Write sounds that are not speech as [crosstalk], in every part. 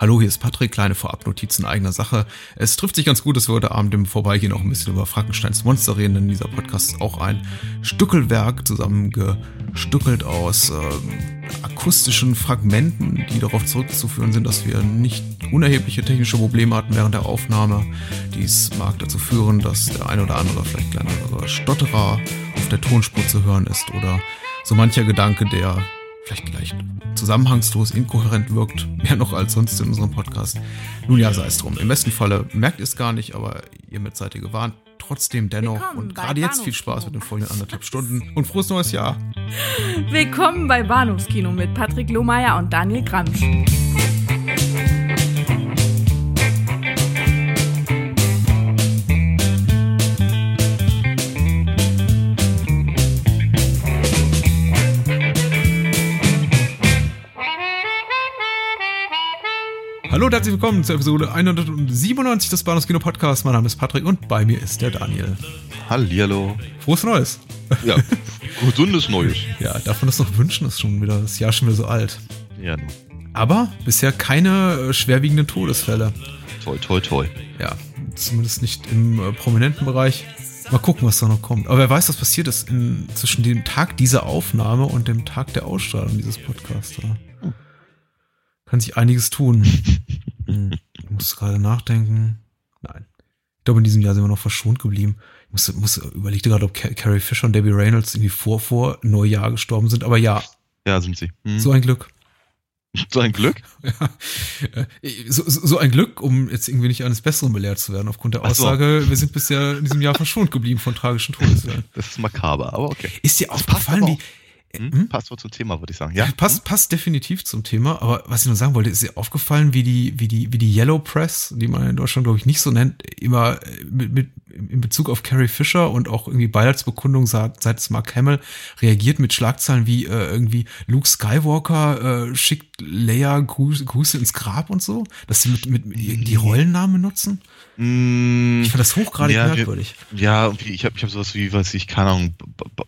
Hallo, hier ist Patrick, kleine Vorabnotizen eigener Sache. Es trifft sich ganz gut, dass wir heute Abend im Vorbeigehen auch ein bisschen über Frankensteins Monster reden, denn dieser Podcast ist auch ein Stückelwerk zusammengestückelt aus äh, akustischen Fragmenten, die darauf zurückzuführen sind, dass wir nicht unerhebliche technische Probleme hatten während der Aufnahme. Dies mag dazu führen, dass der ein oder andere vielleicht kleinere Stotterer auf der Tonspur zu hören ist oder so mancher Gedanke, der vielleicht leicht zusammenhangslos, inkohärent wirkt, mehr noch als sonst in unserem Podcast. Nun ja, sei es drum. Im besten Falle merkt ihr es gar nicht, aber hiermit seid ihr gewarnt. Trotzdem dennoch Willkommen und gerade jetzt viel Spaß mit den folgenden anderthalb Stunden und frohes neues Jahr. Willkommen bei Bahnhofskino mit Patrick Lohmeier und Daniel Gramsch. Hallo und herzlich willkommen zur Episode 197 des Bahnhofskino Podcasts. Mein Name ist Patrick und bei mir ist der Daniel. Hallihallo. Frohes Neues. Ja, gesundes Neues. [laughs] Ja, darf man das noch wünschen? Ist schon wieder, das Jahr schon wieder so alt. Ja. Aber bisher keine äh, schwerwiegenden Todesfälle. toi, toi, toi. Ja, zumindest nicht im äh, prominenten Bereich. Mal gucken, was da noch kommt. Aber wer weiß, was passiert ist in, zwischen dem Tag dieser Aufnahme und dem Tag der Ausstrahlung dieses Podcasts. Ja. Kann sich einiges tun. [laughs] Hm, Ich muss gerade nachdenken. Nein. Ich glaube, in diesem Jahr sind wir noch verschont geblieben. Ich muss, muss überlegte gerade, ob Ca- Carrie Fisher und Debbie Reynolds irgendwie vor, vor Neujahr gestorben sind. Aber ja, Ja, sind sie. Hm. so ein Glück. so ein Glück. [laughs] Ja, äh, so, so so ein Glück, um jetzt irgendwie nicht eines Besseren belehrt zu werden, aufgrund der Ach so. Aussage, wir sind bisher in diesem Jahr verschont geblieben von tragischen Todesfällen. Das ist makaber, aber okay. Ist dir aufgefallen, wie. Hm? Hm? Passt wohl zum Thema, würde ich sagen. Ja, Passt, passt definitiv zum Thema, aber was ich nur sagen wollte, ist dir aufgefallen, wie die, wie die, wie die Yellow Press, die man in Deutschland, glaube ich, nicht so nennt, immer äh, mit, mit, in Bezug auf Carrie Fisher und auch irgendwie Beileidsbekundung seitens Mark Hamill reagiert mit Schlagzeilen wie äh, irgendwie Luke Skywalker äh, schickt Leia Grüße, Grüße ins Grab und so, dass sie mit, mit die Rollennamen nutzen. Hm, Ich fand das hochgradig Ja, wir- merkwürdig. ja ich habe ich hab sowas wie, weiß ich, keine Ahnung,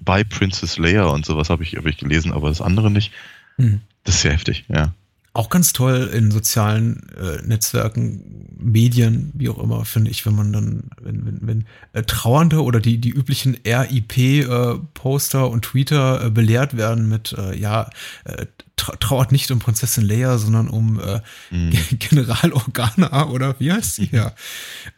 bei Princess Leia und sowas habe ich, hab ich gelesen, aber das andere nicht. Hm. Das ist ja heftig, ja. Auch ganz toll in sozialen äh, Netzwerken, Medien, wie auch immer, finde ich, wenn man dann, wenn, wenn, wenn äh, Trauernde oder die, die üblichen RIP-Poster und Tweeter äh, belehrt werden mit, äh, ja, äh, trauert nicht um Prinzessin Leia, sondern um äh, Hm. General Organa oder wie heißt sie ja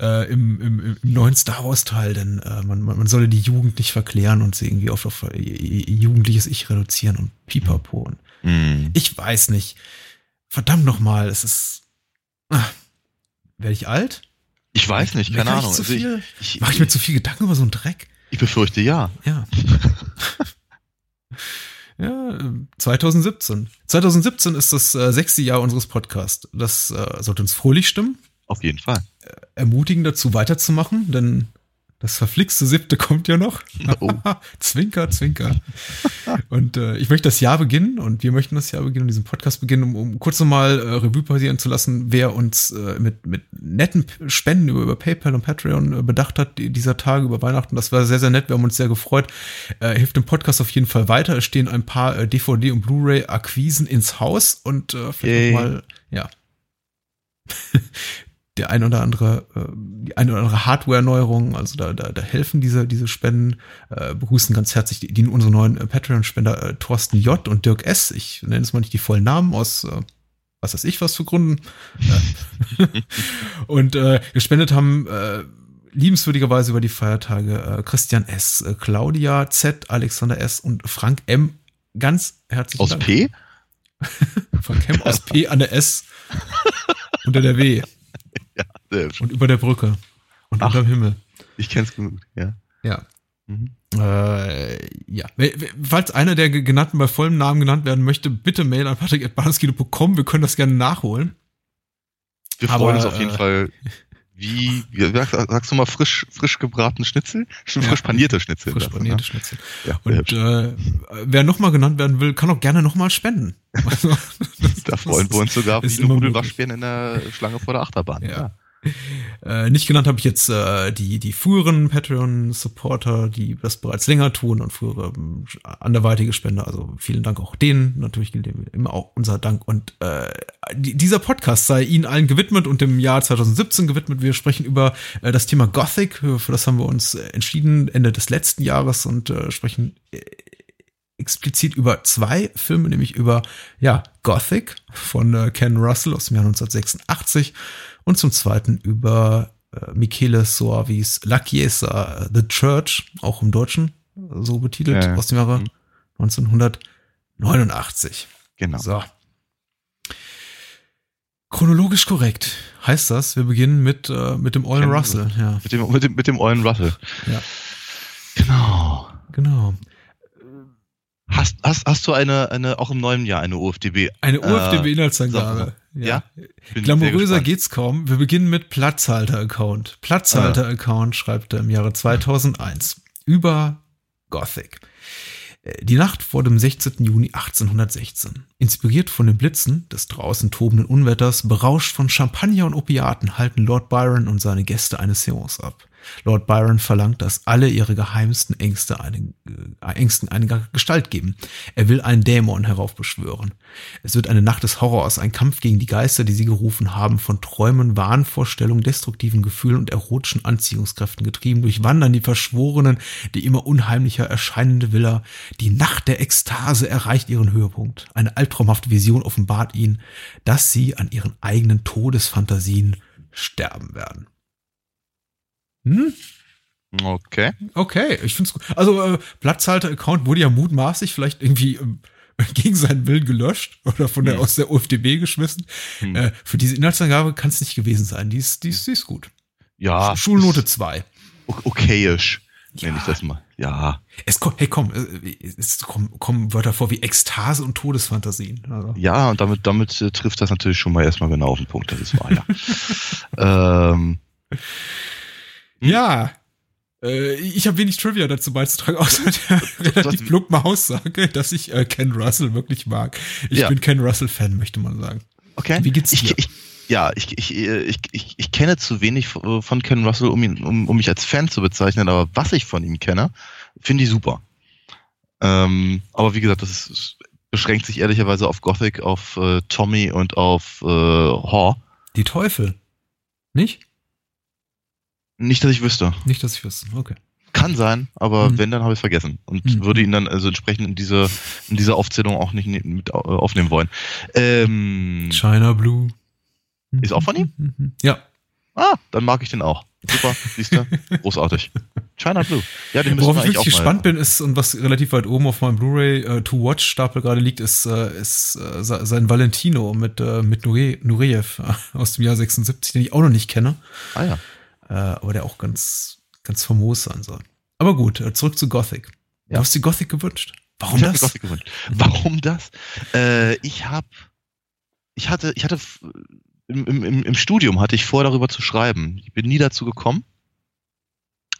äh, im, im, im neuen Star Wars Teil, denn äh, man, man, man solle die Jugend nicht verklären und sie irgendwie auf, auf ihr- ihr jugendliches Ich reduzieren und pipapo. Und Hm. ich weiß nicht. Verdammt nochmal, es ist. Ah, Werde ich alt? Ich weiß nicht, keine ich Ahnung. Also ich, viel? ich, Mache ich mir zu viel Gedanken über so einen Dreck? ich befürchte ja. Ja. [laughs] ja, äh, 2017. 2017 ist das äh, sechste Jahr unseres Podcasts. Das äh, sollte uns fröhlich stimmen, Auf jeden Fall. ermutigen dazu weiterzumachen, denn das verflixte siebte kommt ja noch. Oh. [laughs] zwinker, zwinker. Und äh, ich möchte das Jahr beginnen und wir möchten das Jahr beginnen und diesen Podcast beginnen, um, um kurz nochmal äh, Revue passieren zu lassen, wer uns äh, mit, mit netten Spenden über, über PayPal und Patreon äh, bedacht hat die- dieser Tage über Weihnachten. Das war sehr, sehr nett. Wir haben uns sehr gefreut. Äh, hilft dem Podcast auf jeden Fall weiter. Es stehen ein paar äh, DVD- und Blu-ray-Akquisen ins Haus und äh, vielleicht Yay. nochmal, ja. [laughs] der ein oder andere, äh, die eine oder andere Hardware-Neuerung, also da, da, da helfen diese, diese Spenden, äh, begrüßen ganz herzlich die, die unsere neuen äh, Patreon-Spender äh, Thorsten J. und Dirk S. Ich nenne es mal nicht die vollen Namen aus äh, was weiß ich was für Gründen. Äh, [laughs] und äh, gespendet haben äh, liebenswürdigerweise über die Feiertage äh, Christian S., äh, Claudia Z., Alexander S. und Frank M. Ganz herzlich Aus P? [laughs] Frank M. aus P. an der S. unter der W. Und über der Brücke. Und Ach. unterm Himmel. Ich kenn's gut, ja. Ja. Mhm. Äh, ja. Falls einer der ge- genannten bei vollem Namen genannt werden möchte, bitte mail an patrick.bahnhofskino.com. Wir können das gerne nachholen. Wir Aber, freuen uns auf jeden äh, Fall. Wie, wie sagst, du mal frisch, frisch gebratene Schnitzel? Schon Ja. frisch panierte Schnitzel. Frisch du, panierte ne? Schnitzel. Ja, Und äh, wer nochmal genannt werden will, kann auch gerne nochmal spenden. Also, [laughs] [laughs] da freuen wir uns sogar wie immer Nudel möglich. Waschbären in der Schlange vor der Achterbahn. Ja. [laughs] Äh, nicht genannt habe ich jetzt äh, die, die früheren Patreon-Supporter, die das bereits länger tun und frühere ähm, anderweitige Spender. Also vielen Dank auch denen. Natürlich gilt dem immer auch unser Dank. Und äh, die, dieser Podcast sei Ihnen allen gewidmet und im Jahr 2017 gewidmet. Wir sprechen über äh, das Thema Gothic. Für das haben wir uns äh, entschieden Ende des letzten Jahres und äh, sprechen äh, explizit über zwei Filme, nämlich über ja Gothic von äh, Ken Russell aus dem Jahr 1986 und zum zweiten über äh, Michele Soavis La Chiesa, The Church, auch im Deutschen so betitelt, Ja. aus dem Jahre Mhm. 1989. Genau. So. Chronologisch korrekt heißt das, wir beginnen mit, äh, mit dem Olin Ken Russell. Ja, Mit dem, mit dem, mit dem Olin Russell. Ja. Genau. genau. Hast, hast, hast du eine, eine, auch im neuen Jahr eine UFDB? Eine Äh, UFDB-Inhaltsangabe. Ja? Sehr Glamouröser geht's kaum. Wir beginnen mit Platzhalter-Account. Platzhalter-Account schreibt er im Jahre 2001 über Gothic. Äh, Die Nacht vor dem 16. Juni 1816. Inspiriert von den Blitzen des draußen tobenden Unwetters, berauscht von Champagner und Opiaten, halten Lord Byron und seine Gäste eine Seance ab. Lord Byron verlangt, dass alle ihre geheimsten Ängste eine, äh, Ängsten eine Gestalt geben. Er will einen Dämon heraufbeschwören. Es wird eine Nacht des Horrors, ein Kampf gegen die Geister, die sie gerufen haben, von Träumen, Wahnvorstellungen, destruktiven Gefühlen und erotischen Anziehungskräften getrieben, durchwandern die Verschworenen, die immer unheimlicher erscheinende Villa. Die Nacht der Ekstase erreicht ihren Höhepunkt. Eine albtraumhafte Vision offenbart ihnen, dass sie an ihren eigenen Todesfantasien sterben werden. Hm? Okay. Okay, ich find's gut. Also äh, Platzhalter-Account wurde ja mutmaßlich vielleicht irgendwie ähm, [laughs] gegen seinen Willen gelöscht oder von der Hm. aus der UFDB geschmissen. Hm. Äh, für diese Inhaltsangabe kann es nicht gewesen sein. Die ist, die ist, die ist gut. Ja. Schulnote ist 2. o- Okayisch. Nenne Ja. ich das mal. Ja. Es kommt, hey komm, äh, es kommen, kommen Wörter vor wie Ekstase und Todesfantasien. Also, Ja, und damit, damit äh, trifft das natürlich schon mal erstmal genau auf den Punkt. Das ist wahr, ja. [laughs] ähm, ja. Äh, ich habe wenig Trivia dazu beizutragen, außer der [laughs] relativ plumpen Aussage, dass ich äh, Ken Russell wirklich mag. Ich Ja. bin Ken Russell-Fan, möchte man sagen. okay. Wie geht's dir? Ich, ich, ja, ich, ich, ich, ich, ich kenne zu wenig von Ken Russell, um, ihn, um, um mich als Fan zu bezeichnen, aber was ich von ihm kenne, finde ich super. Ähm, aber wie gesagt, das ist, es beschränkt sich ehrlicherweise auf Gothic, auf äh, Tommy und auf äh, Haw. Die Teufel. Nicht? Nicht, dass ich wüsste. Nicht, dass ich wüsste. Okay. Kann sein, aber Mhm. wenn, dann habe ich es vergessen. Und Mhm. würde ihn dann also entsprechend in diese, in diese Aufzählung auch nicht mit äh, aufnehmen wollen. Ähm, China Blue. Ist auch von ihm? Ja. ah, dann mag ich den auch. Super, siehst du? [laughs] Großartig. China Blue. Ja, den müssen Worauf wir ich wirklich gespannt bin, ist, und was relativ weit oben auf meinem Blu-ray äh, To-Watch-Stapel gerade liegt, ist, äh, ist se- sein Valentino mit, mit Nure- Nureyev [laughs] aus dem Jahr 76, den ich auch noch nicht kenne, Ah ja. Äh, aber der auch ganz, ganz famos sein soll. Aber gut, äh, zurück zu Gothic. Du Ja. hast dir Gothic gewünscht. Warum ich das? Gothic gewünscht. Warum das? Äh, ich hab, ich hatte, ich hatte im, im, im- Studium hatte ich vor, darüber zu schreiben. Ich bin nie dazu gekommen.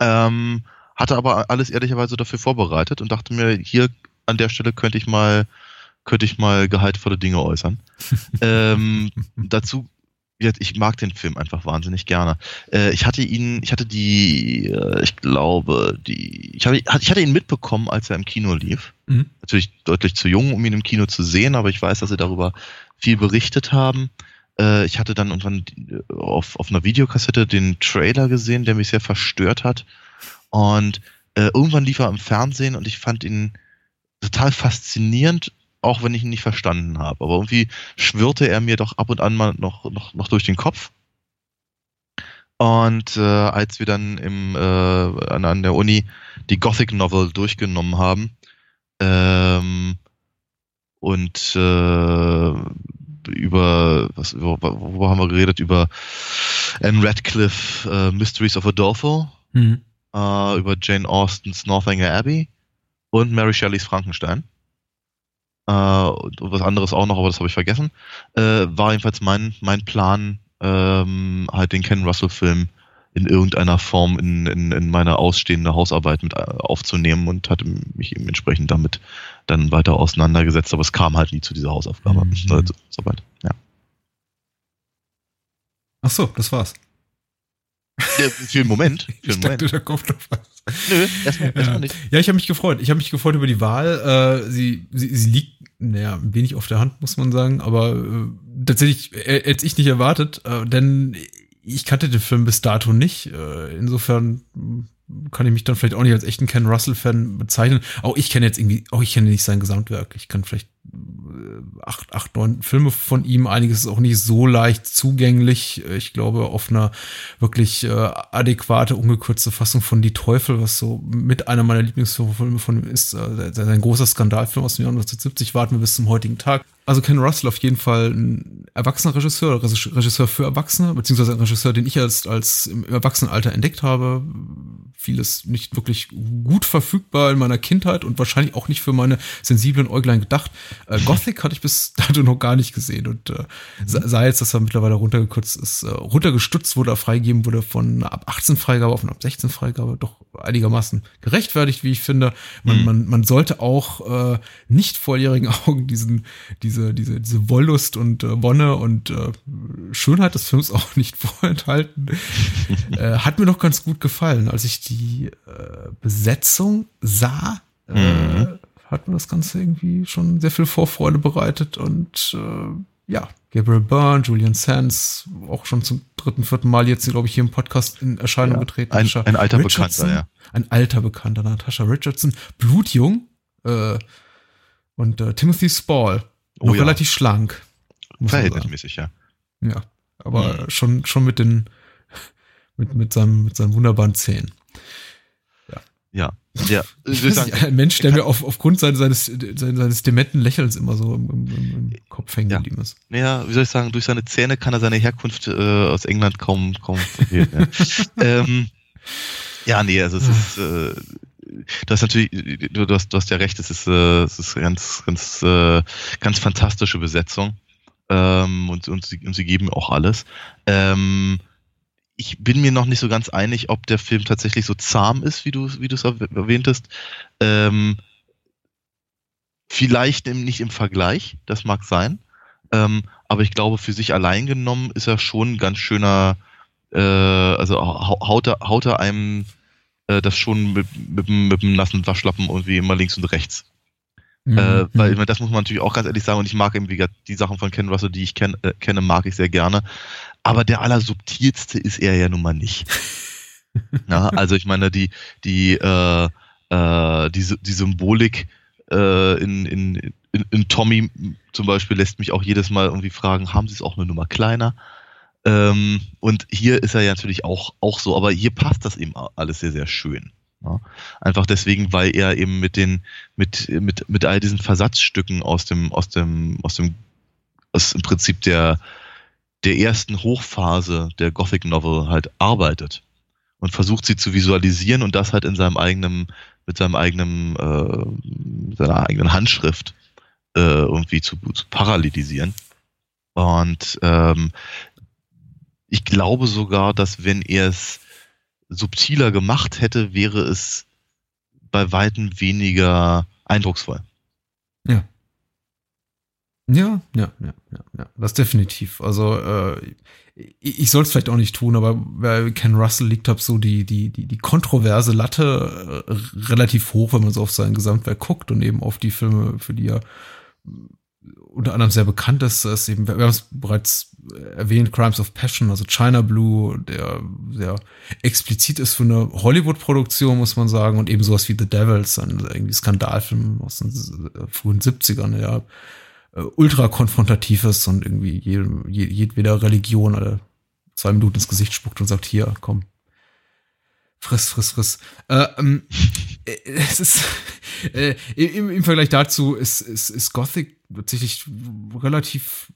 Ähm, hatte aber alles ehrlicherweise dafür vorbereitet und dachte mir, hier an der Stelle könnte ich mal, könnte ich mal gehaltvolle Dinge äußern. [laughs] ähm, dazu, ich mag den Film einfach wahnsinnig gerne. Äh, ich hatte ihn, ich hatte die, äh, ich glaube, die, ich, hatte ihn mitbekommen, als er im Kino lief Mhm. natürlich deutlich zu jung, um ihn im Kino zu sehen, aber ich weiß, dass sie darüber viel berichtet haben. Äh, ich hatte dann irgendwann auf, auf einer Videokassette den Trailer gesehen, der mich sehr verstört hat. Und irgendwann lief er im Fernsehen und ich fand ihn total faszinierend, auch wenn ich ihn nicht verstanden habe. Aber irgendwie schwirrte er mir doch ab und an mal noch, noch, noch durch den Kopf. Und äh, als wir dann im, äh, an, an der Uni die Gothic Novel durchgenommen haben, ähm, und äh, über was über, worüber haben wir geredet über Anne Radcliffe äh, Mysteries of Adolfo Mhm. äh, über Jane Austens Northanger Abbey und Mary Shelleys Frankenstein äh, und, und was anderes auch noch aber das habe ich vergessen äh, war jedenfalls mein mein Plan ähm, halt den Ken Russell Film in irgendeiner Form in, in, in meine ausstehende Hausarbeit mit äh, aufzunehmen und hatte mich eben entsprechend damit dann weiter auseinandergesetzt, aber es kam halt nie zu dieser Hausaufgabe. Mhm. Soweit, ja. Ach so, das war's. Ja, für einen Moment. [laughs] Für ich einen dachte, Moment. da kommt noch was. [laughs] Nö, erstmal Ja, erstmal nicht. ja ich habe mich gefreut. Ich habe mich gefreut über die Wahl. Äh, sie, sie, sie liegt, naja, ein wenig auf der Hand, muss man sagen, aber äh, tatsächlich äh, hätte ich nicht erwartet, äh, denn ich kannte den Film bis dato nicht. Äh, insofern kann ich mich dann vielleicht auch nicht als echten Ken Russell-Fan bezeichnen. Auch ich kenne jetzt irgendwie, auch ich kenne nicht sein Gesamtwerk. Ich kann vielleicht acht, acht, neun Filme von ihm. Einiges ist auch nicht so leicht zugänglich. Ich glaube, auf einer wirklich äh, adäquate, ungekürzte Fassung von Die Teufel, was so mit einer meiner Lieblingsfilme von ihm ist. Äh, sein großer Skandalfilm aus dem Jahr 1970 warten wir bis zum heutigen Tag. Also Ken Russell auf jeden Fall ein erwachsener Regisseur, Regisseur für Erwachsene, beziehungsweise ein Regisseur, den ich als, als im Erwachsenenalter entdeckt habe. Vieles nicht wirklich gut verfügbar in meiner Kindheit und wahrscheinlich auch nicht für meine sensiblen Äuglein gedacht. Äh, Gothic hatte ich bis dato noch gar nicht gesehen und äh, sei jetzt, dass er mittlerweile runtergekürzt ist, äh, runtergestutzt wurde, freigegeben wurde von ab 18 Freigabe auf eine ab 16 Freigabe, doch einigermaßen gerechtfertigt, wie ich finde. Man, Mhm. man, man sollte auch äh, nicht volljährigen [laughs] Augen diesen, diese, diese, diese Wollust und äh, Wonne und äh, Schönheit des Films [laughs] auch nicht vorenthalten. [laughs] äh, hat mir doch ganz gut gefallen, als ich die äh, Besetzung sah. Äh, Mhm. Hat mir das Ganze irgendwie schon sehr viel Vorfreude bereitet und äh, ja, Gabriel Byrne, Julian Sands, auch schon zum dritten, vierten Mal jetzt, glaube ich, hier im Podcast in Erscheinung Ja, getreten. ein- ein alter Richardson, Bekannter, Ein alter Bekannter, Natasha Richardson, blutjung äh, und äh, Timothy Spall, Oh noch ja. relativ schlank. muss man sagen. Verhältnismäßig, ja. Ja, aber Mhm. schon, schon mit den, [laughs] mit, mit seinem, mit seinen wunderbaren Zähnen. Ja. Ja. [laughs] Ein Mensch, der mir auf, aufgrund seines, seines, dementen Lächelns immer so im, im, im Kopf hängen Ja. geblieben ist. ja, wie soll ich sagen, durch seine Zähne kann er seine Herkunft äh, aus England kaum, kaum verhehlen. ja. [laughs] ähm, ja, nee, also es ist, äh, du hast natürlich, du, du hast, du hast ja recht, es ist, äh, es ist ganz, ganz, äh, ganz fantastische Besetzung. Ähm, und, und, sie, und sie geben auch alles. Ähm, ich bin mir noch nicht so ganz einig, ob der Film tatsächlich so zahm ist, wie du, wie es erwäh- erwähntest. Ähm, vielleicht nicht im Vergleich, das mag sein. Ähm, aber ich glaube, für sich allein genommen ist er schon ein ganz schöner, äh, also hau- haut er, haut er einem äh, das schon mit, mit, mit dem nassen Waschlappen irgendwie immer links und rechts. Mhm. Äh, weil ich meine, das muss man natürlich auch ganz ehrlich sagen und ich mag eben wie gesagt, die Sachen von Ken Russell, die ich kenn, äh, kenne, mag ich sehr gerne. Aber der allersubtilste ist er ja nun mal nicht. [laughs] Na, also ich meine, die, die, äh, äh, die, die Symbolik äh, in, in, in, in Tommy zum Beispiel lässt mich auch jedes Mal irgendwie fragen, haben sie es auch eine Nummer kleiner? Ähm, und hier ist er ja natürlich auch, auch so, aber hier passt das eben alles sehr, sehr schön. Ja? Einfach deswegen, weil er eben mit den, mit, mit, mit all diesen Versatzstücken aus dem, aus dem, aus dem, aus im Prinzip der, der ersten Hochphase der Gothic Novel halt arbeitet und versucht sie zu visualisieren und das halt in seinem eigenen, mit seinem eigenen, äh, seiner eigenen Handschrift äh, irgendwie zu, zu parallelisieren. Und ähm, ich glaube sogar, dass wenn er es subtiler gemacht hätte, wäre es bei weitem weniger eindrucksvoll. Ja, ja, ja, ja, ja, das definitiv. Also äh, ich, ich soll es vielleicht auch nicht tun, aber bei Ken Russell liegt halt so die die die die kontroverse Latte äh, relativ hoch, wenn man so auf sein Gesamtwerk guckt und eben auf die Filme, für die er äh, unter anderem sehr bekannt ist, ist eben, wir haben es bereits erwähnt, Crimes of Passion, also China Blue, der sehr explizit ist für eine Hollywood-Produktion, muss man sagen, und eben sowas wie The Devils, ein irgendwie Skandalfilm aus den äh, frühen 70ern, ja, äh, ultra konfrontativ ist und irgendwie jedem, je, jedweder Religion alle zwei Minuten ins Gesicht spuckt und sagt, hier, komm, friss, friss, friss. Äh, ähm, [laughs] äh, es ist äh, im, im Vergleich dazu ist, ist, ist Gothic tatsächlich relativ,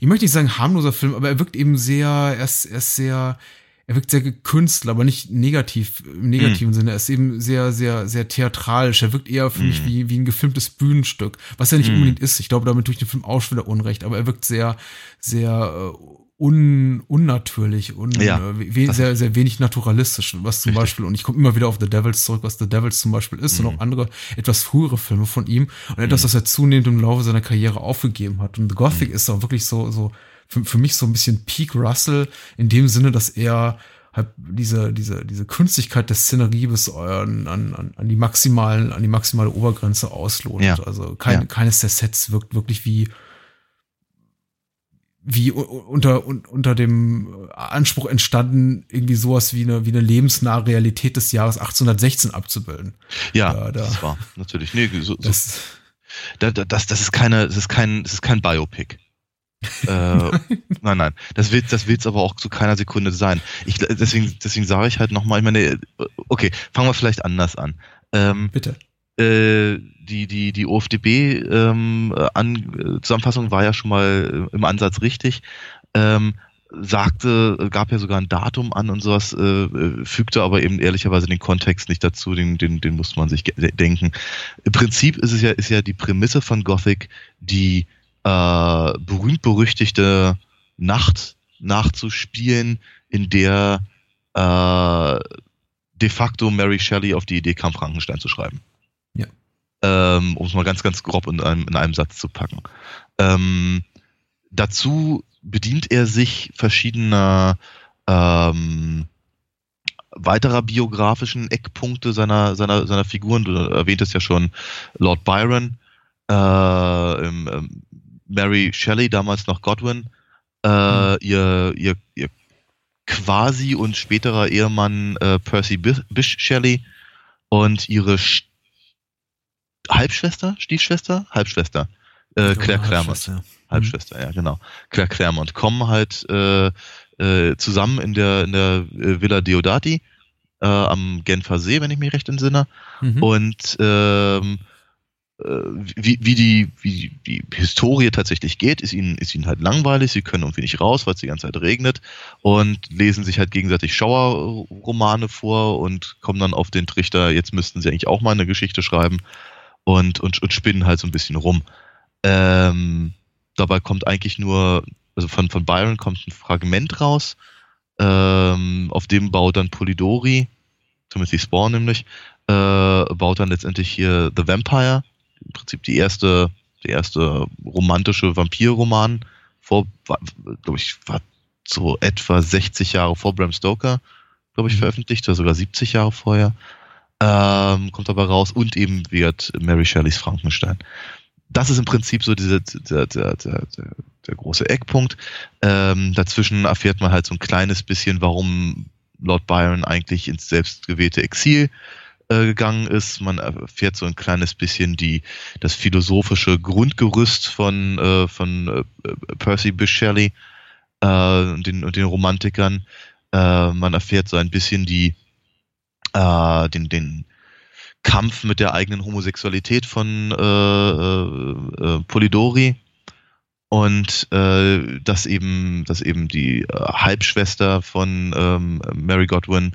ich möchte nicht sagen harmloser Film, aber er wirkt eben sehr, er ist, er ist sehr, er wirkt sehr gekünstelt, aber nicht negativ, im negativen Sinne. Er ist eben sehr, sehr, sehr theatralisch. Er wirkt eher für mich Mhm. wie, wie ein gefilmtes Bühnenstück, was er nicht Mhm. unbedingt ist. Ich glaube, damit tue ich dem Film auch schon wieder Unrecht, aber er wirkt sehr, sehr äh, un, unnatürlich und Ja, äh, sehr, sehr wenig naturalistisch, was zum Richtig. Beispiel, und ich komme immer wieder auf The Devils zurück, was The Devils zum Beispiel ist Mhm. und auch andere etwas frühere Filme von ihm und etwas, was er zunehmend im Laufe seiner Karriere aufgegeben hat. Und The Gothic Mhm. ist auch wirklich so, so für, für mich so ein bisschen Peak Russell in dem Sinne, dass er halt diese, diese, diese Künstlichkeit der Szenerie bis an, an, an die maximalen, an die maximale Obergrenze auslotet. Ja. Also kein, ja. keines der Sets wirkt wirklich wie, wie unter, unter dem Anspruch entstanden, irgendwie sowas wie eine, wie eine lebensnahe Realität des Jahres 1816 abzubilden. Ja, da, da, das war natürlich. Nee, so, das, so, das, das, das ist keine, das ist kein, das ist kein Biopic. [laughs] äh, nein, nein. Das wird das wird's aber auch zu keiner Sekunde sein. Ich, deswegen, deswegen sage ich halt nochmal, ich meine, okay, fangen wir vielleicht anders an. Ähm, Bitte. Äh, die, die, die OFDB ähm, an, Zusammenfassung war ja schon mal im Ansatz richtig. Ähm, sagte, gab ja sogar ein Datum an und sowas, äh, fügte aber eben ehrlicherweise den Kontext nicht dazu, den, den, den musste man sich denken. Im Prinzip ist es ja, ist ja die Prämisse von Gothic, die äh, berühmt-berüchtigte Nacht nachzuspielen, in der äh, de facto Mary Shelley auf die Idee kam, Frankenstein zu schreiben. Ähm, um es mal ganz, ganz grob in einem, in einem Satz zu packen. Ähm, dazu bedient er sich verschiedener ähm, weiterer biografischen Eckpunkte seiner, seiner, seiner Figuren. Du erwähntest ja schon Lord Byron, äh, im, ähm, Mary Shelley, damals noch Godwin, äh, mhm. ihr, ihr, ihr quasi und späterer Ehemann äh, Percy Bish Shelley und ihre St Halbschwester, Stiefschwester, Halbschwester, äh, Claire Claremont. Ja. Halbschwester, ja, genau. Claire Claremont kommen halt äh, äh, zusammen in der, in der äh, Villa Deodati äh, am Genfer See, wenn ich mich recht entsinne. Mhm. Und ähm, äh, wie, wie, die, wie die Historie tatsächlich geht, ist ihnen, ist ihnen halt langweilig, sie können irgendwie nicht raus, weil es die ganze Zeit regnet und lesen sich halt gegenseitig Schauerromane vor und kommen dann auf den Trichter, jetzt müssten sie eigentlich auch mal eine Geschichte schreiben und, und, und spinnen halt so ein bisschen rum. Ähm, dabei kommt eigentlich nur, also von, von Byron kommt ein Fragment raus, ähm, auf dem baut dann Polidori, Timothy Spawn nämlich, äh, baut dann letztendlich hier The Vampire, im Prinzip die erste, der erste romantische Vampirroman vor, glaube ich, war so etwa 60 Jahre vor Bram Stoker, glaube ich, mhm. veröffentlicht, oder sogar 70 Jahre vorher. Ähm, kommt aber raus und eben wird Mary Shelleys Frankenstein das ist im Prinzip so diese, der, der, der, der große Eckpunkt. Ähm, dazwischen erfährt man halt so ein kleines bisschen, warum Lord Byron eigentlich ins selbstgewählte Exil äh, gegangen ist. Man erfährt so ein kleines bisschen die, das philosophische Grundgerüst von, äh, von äh, Percy Bysshe Shelley äh, und, den, und den Romantikern. Äh, man erfährt so ein bisschen die, äh, den, den, Kampf mit der eigenen Homosexualität von äh, äh, äh, Polidori und äh, dass eben, dass eben die äh, Halbschwester von ähm, Mary Godwin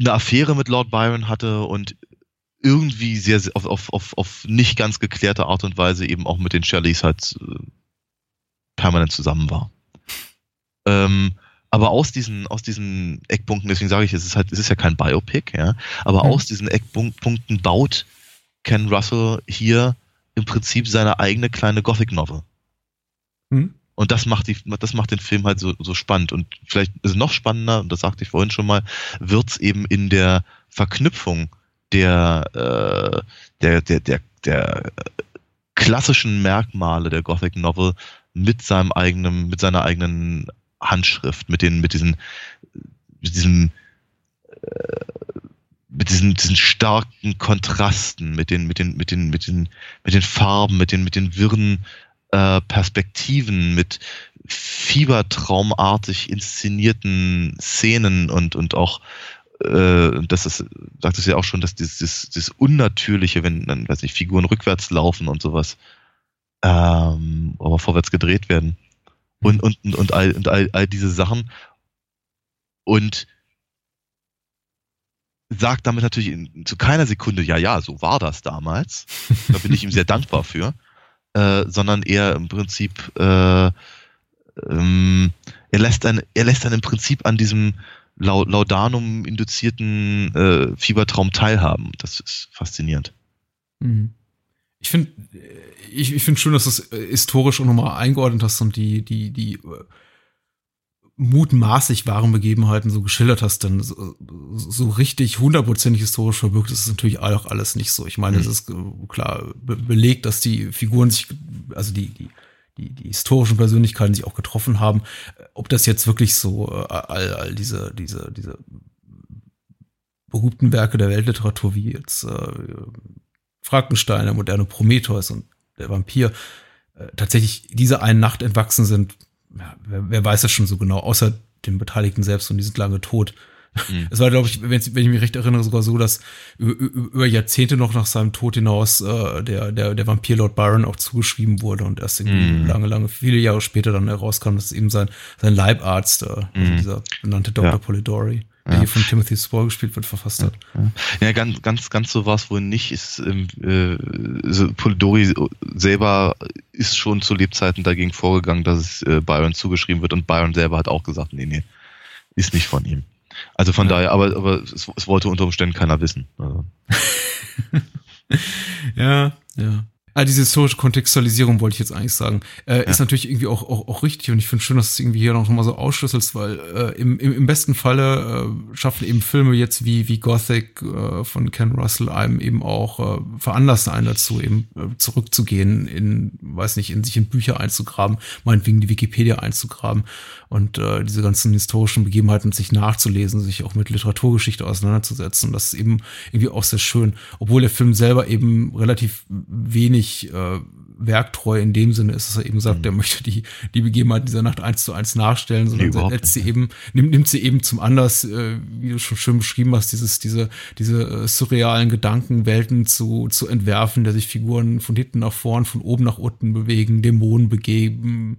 eine Affäre mit Lord Byron hatte und irgendwie sehr auf, auf, auf, auf nicht ganz geklärte Art und Weise eben auch mit den Shelleys halt äh, permanent zusammen war. Ähm, aber aus diesen, aus diesen Eckpunkten, deswegen sage ich, es ist halt, es ist ja kein Biopic, ja, aber mhm. aus diesen Eckpunkten baut Ken Russell hier im Prinzip seine eigene kleine Gothic Novel. Mhm. Und das macht die, das macht den Film halt so, so spannend. Und vielleicht ist es noch spannender, und das sagte ich vorhin schon mal, wird's eben in der Verknüpfung der, äh, der, der, der, der klassischen Merkmale der Gothic Novel mit seinem eigenen, mit seiner eigenen Handschrift, mit den, mit diesen, mit diesem, äh, mit diesen, diesen starken Kontrasten, mit den, mit den, mit den, mit den, mit den Farben, mit den, mit den wirren äh, Perspektiven, mit fiebertraumartig inszenierten Szenen und, und auch äh, das ist, sagt es ja auch schon, dass dieses, dieses Unnatürliche, wenn dann, weiß nicht, Figuren rückwärts laufen und sowas, ähm, aber vorwärts gedreht werden und, und, und, all, und all, all diese Sachen. Und sagt damit natürlich in, zu keiner Sekunde, ja, ja, so war das damals. Da bin ich ihm sehr dankbar für. Äh, sondern eher im Prinzip, äh, ähm, er lässt dann, er lässt dann im Prinzip an diesem Laudanum induzierten äh, Fiebertraum teilhaben. Das ist faszinierend. Mhm. Ich finde, ich, ich finde schön, dass du es äh, historisch auch nochmal eingeordnet hast und die, die, die, äh, mutmaßlich wahren Begebenheiten so geschildert hast, dann so, so richtig hundertprozentig historisch verbirgt ist es natürlich auch alles nicht so. Ich meine, mhm. es ist klar be belegt, dass die Figuren sich, also die, die, die, die historischen Persönlichkeiten sich auch getroffen haben. Ob das jetzt wirklich so äh, all, all diese, diese, diese berühmten Werke der Weltliteratur wie jetzt äh, Frankenstein, der moderne Prometheus und der Vampir äh, tatsächlich dieser einen Nacht entwachsen sind, ja, wer, wer, weiß das schon so genau, außer den Beteiligten selbst und die sind lange tot. Mhm. Es war, glaube ich, wenn, ich mich recht erinnere, sogar so, dass über, über Jahrzehnte noch nach seinem Tod hinaus äh, der, der, der Vampir Lord Byron auch zugeschrieben wurde und erst irgendwie mhm. lange, lange, viele Jahre später dann herauskam, dass eben sein, sein Leibarzt, äh, also mhm. dieser benannte Dr. Ja. Polidori, der ja. hier von Timothy Spall gespielt wird, verfasst hat. Ja, ja ganz, ganz, ganz so war es wohl nicht. Ist, ähm, äh, so Polidori selber ist schon zu Lebzeiten dagegen vorgegangen, dass es äh, Byron zugeschrieben wird und Byron selber hat auch gesagt, nee, nee, ist nicht von ihm. Also von ja. daher, aber, aber es, es, wollte unter Umständen keiner wissen. Also. [laughs] ja, ja. Ah, diese historische Kontextualisierung wollte ich jetzt eigentlich sagen, äh, ja. ist natürlich irgendwie auch, auch, auch richtig und ich finde schön, dass du es irgendwie hier noch mal so ausschlüsselst, weil äh, im, im, im besten Falle äh, schaffen eben Filme jetzt wie, wie Gothic äh, von Ken Russell einem eben auch äh, veranlassen einen dazu, eben äh, zurückzugehen in, weiß nicht, in sich in Bücher einzugraben, meinetwegen die Wikipedia einzugraben und äh, diese ganzen historischen Begebenheiten sich nachzulesen, sich auch mit Literaturgeschichte auseinanderzusetzen. Das ist eben irgendwie auch sehr schön, obwohl der Film selber eben relativ wenig nicht äh, werktreu in dem Sinne ist, dass er eben sagt, mhm. er möchte die, die Begebenheit dieser Nacht eins zu eins nachstellen, sondern nee, setzt sie eben, nimmt, nimmt sie eben zum Anlass, äh, wie du schon schön beschrieben hast, dieses, diese, diese äh, surrealen Gedankenwelten zu, zu entwerfen, der sich Figuren von hinten nach vorn, von oben nach unten bewegen, Dämonen begeben,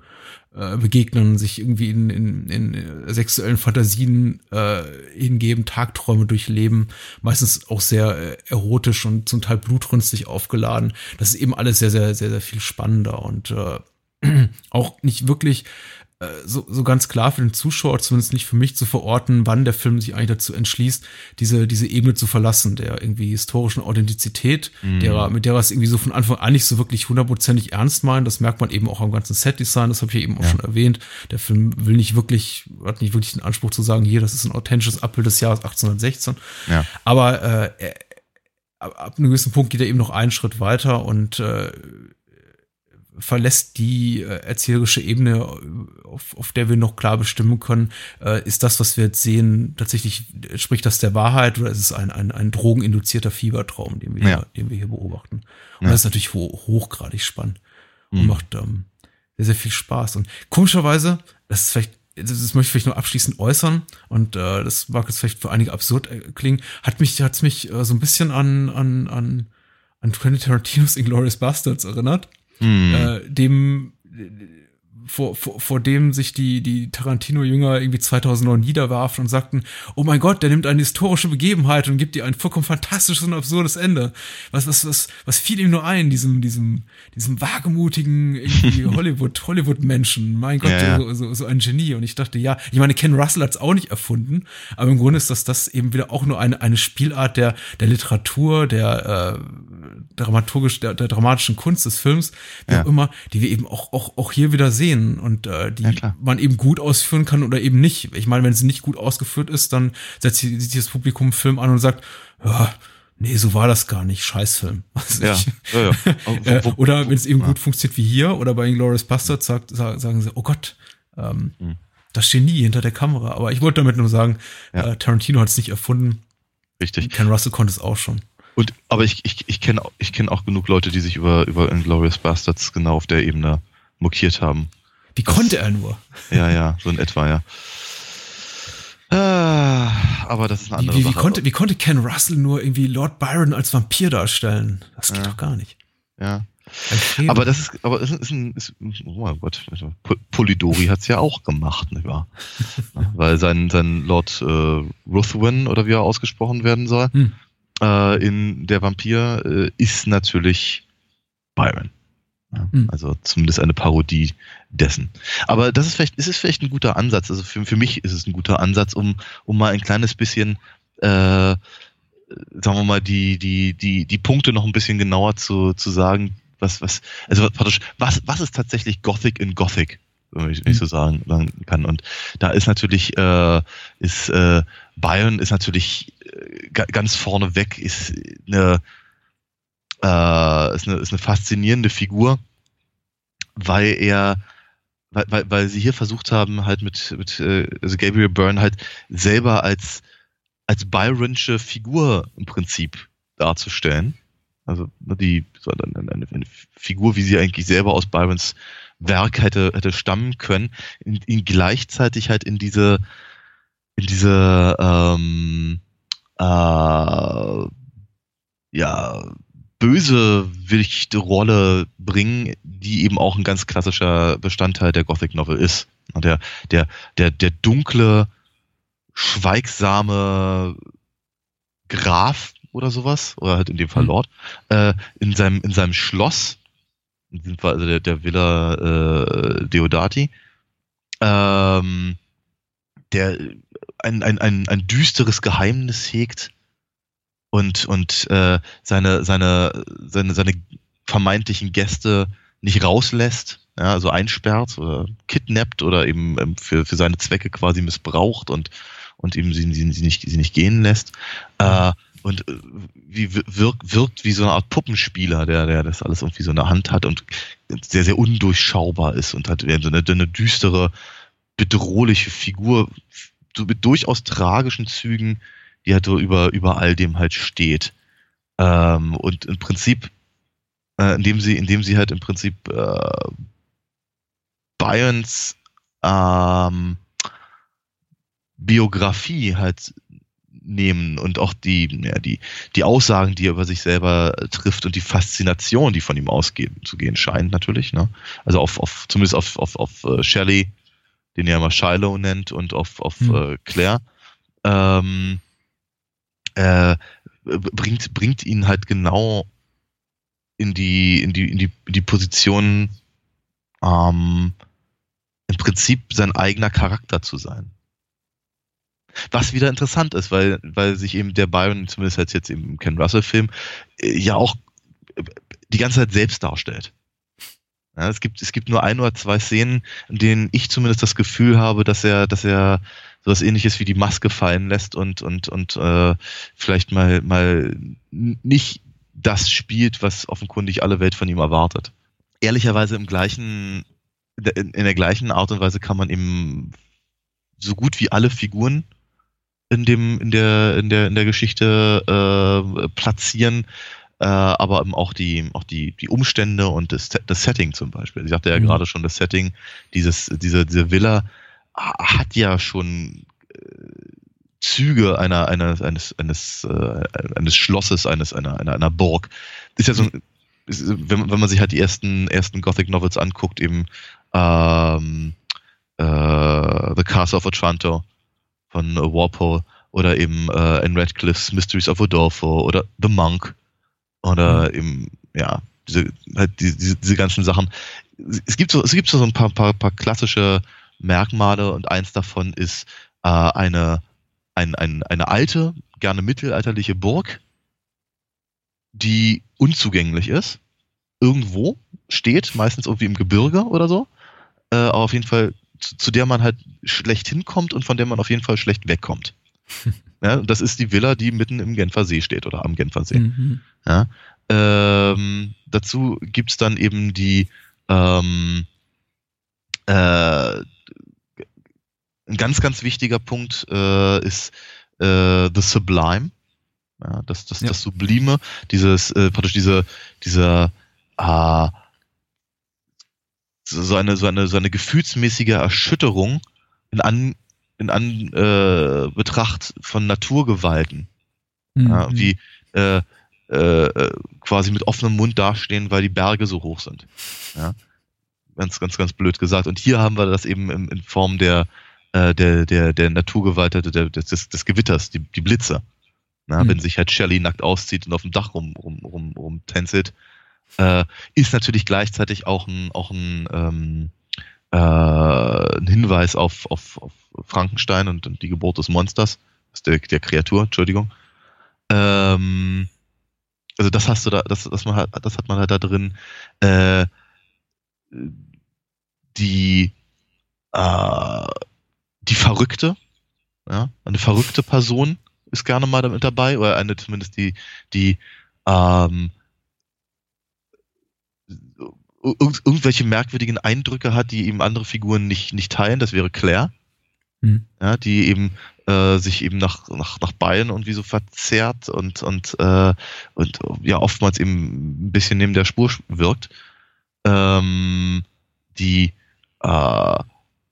äh, begegnen, sich irgendwie in, in, in sexuellen Fantasien äh, hingeben, Tagträume durchleben, meistens auch sehr äh, erotisch und zum Teil blutrünstig aufgeladen. Das ist eben alles sehr, sehr, sehr, sehr viel spannender und äh, [clears throat] auch nicht wirklich äh, so, so ganz klar für den Zuschauer, zumindest nicht für mich zu verorten, wann der Film sich eigentlich dazu entschließt, diese, diese Ebene zu verlassen, der irgendwie historischen Authentizität, mhm. der, mit der er es irgendwie so von Anfang an nicht so wirklich hundertprozentig ernst meint. Das merkt man eben auch am ganzen Setdesign, das habe ich eben auch ja. schon erwähnt. Der Film will nicht wirklich, hat nicht wirklich den Anspruch zu sagen, hier, das ist ein authentisches Abbild des Jahres 1816. Ja. Aber äh, ab einem gewissen Punkt geht er eben noch einen Schritt weiter und äh, verlässt die äh, erzählerische Ebene, auf, auf der wir noch klar bestimmen können, äh, ist das, was wir jetzt sehen, tatsächlich, spricht das der Wahrheit oder ist es ein, ein, ein drogeninduzierter Fiebertraum, den wir, ja. hier, den wir hier beobachten? Und ja. das ist natürlich ho hochgradig spannend und mhm. macht ähm, sehr, sehr viel Spaß. Und komischerweise, das ist vielleicht das möchte ich vielleicht nur abschließend äußern und äh, das mag jetzt vielleicht für einige absurd äh, klingen, hat mich hat's mich äh, so ein bisschen an an an an Quentin Tarantinos Inglourious Bastards erinnert mhm. äh, dem vor, vor, vor dem sich die, die Tarantino-Jünger irgendwie 2009 niederwarfen und sagten, oh mein Gott, der nimmt eine historische Begebenheit und gibt ihr ein vollkommen fantastisches und absurdes Ende. Was, was, was, was fiel ihm nur ein, diesem, diesem, diesem wagemutigen irgendwie [laughs] Hollywood, Hollywood-Menschen. Mein Gott, ja, ja. So, so, so ein Genie. Und ich dachte, ja, ich meine, Ken Russell hat es auch nicht erfunden, aber im Grunde ist das, das eben wieder auch nur eine, eine Spielart der, der Literatur, der, äh, dramaturgisch, der, der dramatischen Kunst des Films, wie ja. auch immer, die wir eben auch, auch, auch hier wieder sehen und äh, die ja, man eben gut ausführen kann oder eben nicht. Ich meine, wenn sie nicht gut ausgeführt ist, dann setzt sich das Publikum einen Film an und sagt, ja, nee, so war das gar nicht, Scheißfilm. [laughs] Ja, ja, [laughs] ja. äh, oder wenn es eben gut funktioniert wie hier oder bei Inglourious Bastard sagt, sagen sie, oh Gott, ähm, mhm. das Genie hinter der Kamera. Aber ich wollte damit nur sagen, äh, Tarantino hat es nicht erfunden. Richtig. Ken Russell konnte es auch schon. Und, aber ich, ich, ich kenne ich kenn auch genug Leute, die sich über, über Inglourious Bastards genau auf der Ebene mokiert haben. Wie konnte er nur? Ja, ja, so in etwa, ja. Ah, aber das ist eine andere wie, wie, wie Konnte, wie konnte Ken Russell nur irgendwie Lord Byron als Vampir darstellen? Das geht ja. doch gar nicht. Ja. Aber das ist, aber es ist ein, ist, oh mein Gott, Polidori hat es ja auch gemacht, nicht wahr? [laughs] Weil sein, sein Lord äh, Ruthwin oder wie er ausgesprochen werden soll, hm äh, in Der Vampir äh, ist natürlich Byron. Ja, mhm. Also zumindest eine Parodie dessen. Aber das ist vielleicht, ist es vielleicht ein guter Ansatz. Also für, für mich ist es ein guter Ansatz, um, um mal ein kleines bisschen, äh, sagen wir mal, die, die, die, die Punkte noch ein bisschen genauer zu, zu sagen, was, was, also praktisch, was, was ist tatsächlich Gothic in Gothic? wenn ich, wenn ich so sagen, sagen kann. Und da ist natürlich, äh, ist äh, Bayern ist natürlich ganz vorne weg, ist eine, äh, ist eine, ist eine faszinierende Figur, weil er weil, weil, weil sie hier versucht haben, halt mit, mit äh, also Gabriel Byrne halt selber als, als Byronsche Figur im Prinzip darzustellen. Also ne, die so eine, eine, Figur, wie sie eigentlich selber aus Byrons Werk hätte, hätte stammen können, ihn, gleichzeitig halt in diese, in diese ähm, äh, ja, bösewichte Rolle bringen, die eben auch ein ganz klassischer Bestandteil der Gothic Novel ist. Der, der, der, der dunkle, schweigsame Graf oder sowas, oder halt in dem Fall mhm. Lord, äh, in seinem, in seinem Schloss, in diesem Fall also der, der Villa äh, Deodati, ähm, der ein, ein, ein, ein düsteres Geheimnis hegt, und, und äh, seine, seine, seine, seine vermeintlichen Gäste nicht rauslässt, ja, also einsperrt oder kidnappt oder eben ähm, für, für seine Zwecke quasi missbraucht und, und eben sie, sie, sie, nicht, sie nicht gehen lässt. Äh, und äh, wie wirkt, wirkt wie so eine Art Puppenspieler, der, der das alles irgendwie so in der Hand hat und sehr, sehr undurchschaubar ist und hat so eine, eine düstere, bedrohliche Figur, mit durchaus tragischen Zügen, die halt so über, über all dem halt steht. Ähm, und im Prinzip, äh, indem sie, indem sie halt im Prinzip äh, Bayerns ähm, Biografie halt nehmen und auch die, ja, die, die Aussagen, die er über sich selber trifft und die Faszination, die von ihm ausgehen, zu gehen scheint natürlich. Ne? Also auf, auf zumindest auf, auf, auf uh, Shelley, den er immer Shiloh nennt, und auf, auf hm. uh, Claire. Ähm, äh, bringt, bringt ihn halt genau in die, in die, in die, in die Position, ähm, im Prinzip sein eigener Charakter zu sein. Was wieder interessant ist, weil, weil sich eben der Byron, zumindest als jetzt im Ken Russell-Film, äh, ja auch äh, die ganze Zeit selbst darstellt. Ja, es, gibt, es gibt nur ein oder zwei Szenen, in denen ich zumindest das Gefühl habe, dass er, dass er sowas ähnliches wie die Maske fallen lässt und, und, und äh, vielleicht mal, mal nicht das spielt, was offenkundig alle Welt von ihm erwartet. Ehrlicherweise im gleichen, in, der gleichen Art und Weise kann man eben so gut wie alle Figuren in dem, in der, in der, in der Geschichte äh, platzieren, äh, aber eben auch die, auch die, die Umstände und das, das Setting zum Beispiel. Ich sagte ja mhm. gerade schon, das Setting, dieses, diese, diese Villa hat ja schon äh, Züge einer, einer, eines, eines, äh, eines Schlosses, eines, einer, einer, einer Burg. Ist ja so ist, wenn, wenn man sich halt die ersten, ersten Gothic Novels anguckt, eben ähm, äh, The Castle of Otranto von äh, Walpole oder eben äh, in Radcliffe's Mysteries of Udolpho oder The Monk oder mhm. eben, ja, diese, halt diese, diese ganzen Sachen. Es gibt so, es gibt so ein paar, paar, paar klassische Merkmale und eins davon ist äh, eine, ein, ein, eine alte, gerne mittelalterliche Burg, die unzugänglich ist, irgendwo steht, meistens irgendwie im Gebirge oder so, äh, aber auf jeden Fall zu, zu, der man halt schlecht hinkommt und von der man auf jeden Fall schlecht wegkommt. [laughs] ja, das ist die Villa, die mitten im Genfer See steht oder am Genfer See. Mhm. Ja, ähm, dazu gibt's dann eben die ähm, äh, ein ganz, ganz wichtiger Punkt äh, ist äh, The Sublime. Ja, das, das, ja. das Sublime, dieses, äh, praktisch diese, dieser, äh, so eine, so eine, so eine gefühlsmäßige Erschütterung in an, in an äh, Betracht von Naturgewalten. Mhm. Ja, wie äh, äh, quasi mit offenem Mund dastehen, weil die Berge so hoch sind. Ja? Ganz, ganz, ganz blöd gesagt. Und hier haben wir das eben in, in Form der, äh, der, der, der Naturgewalt, der, des, des Gewitters, die, die Blitze. Na, mhm. Wenn sich halt Shelley nackt auszieht und auf dem Dach rum, rum, rum, rum tänzelt, äh, ist natürlich gleichzeitig auch ein, auch ein, ähm, äh, ein Hinweis auf, auf, auf Frankenstein und, und die Geburt des Monsters, der, der Kreatur, Entschuldigung. Ähm, also das hast du da, das, das, man das hat man halt da drin. Äh, die äh, die Verrückte, ja, eine verrückte Person ist gerne mal damit dabei, oder eine zumindest die, die ähm, irg irgendwelche merkwürdigen Eindrücke hat, die eben andere Figuren nicht, nicht teilen. Das wäre Claire. Hm. Ja, die eben äh, sich eben nach, nach, nach Beinen irgendwie so verzerrt und, und, äh, und ja oftmals eben ein bisschen neben der Spur wirkt. Ähm, die, äh,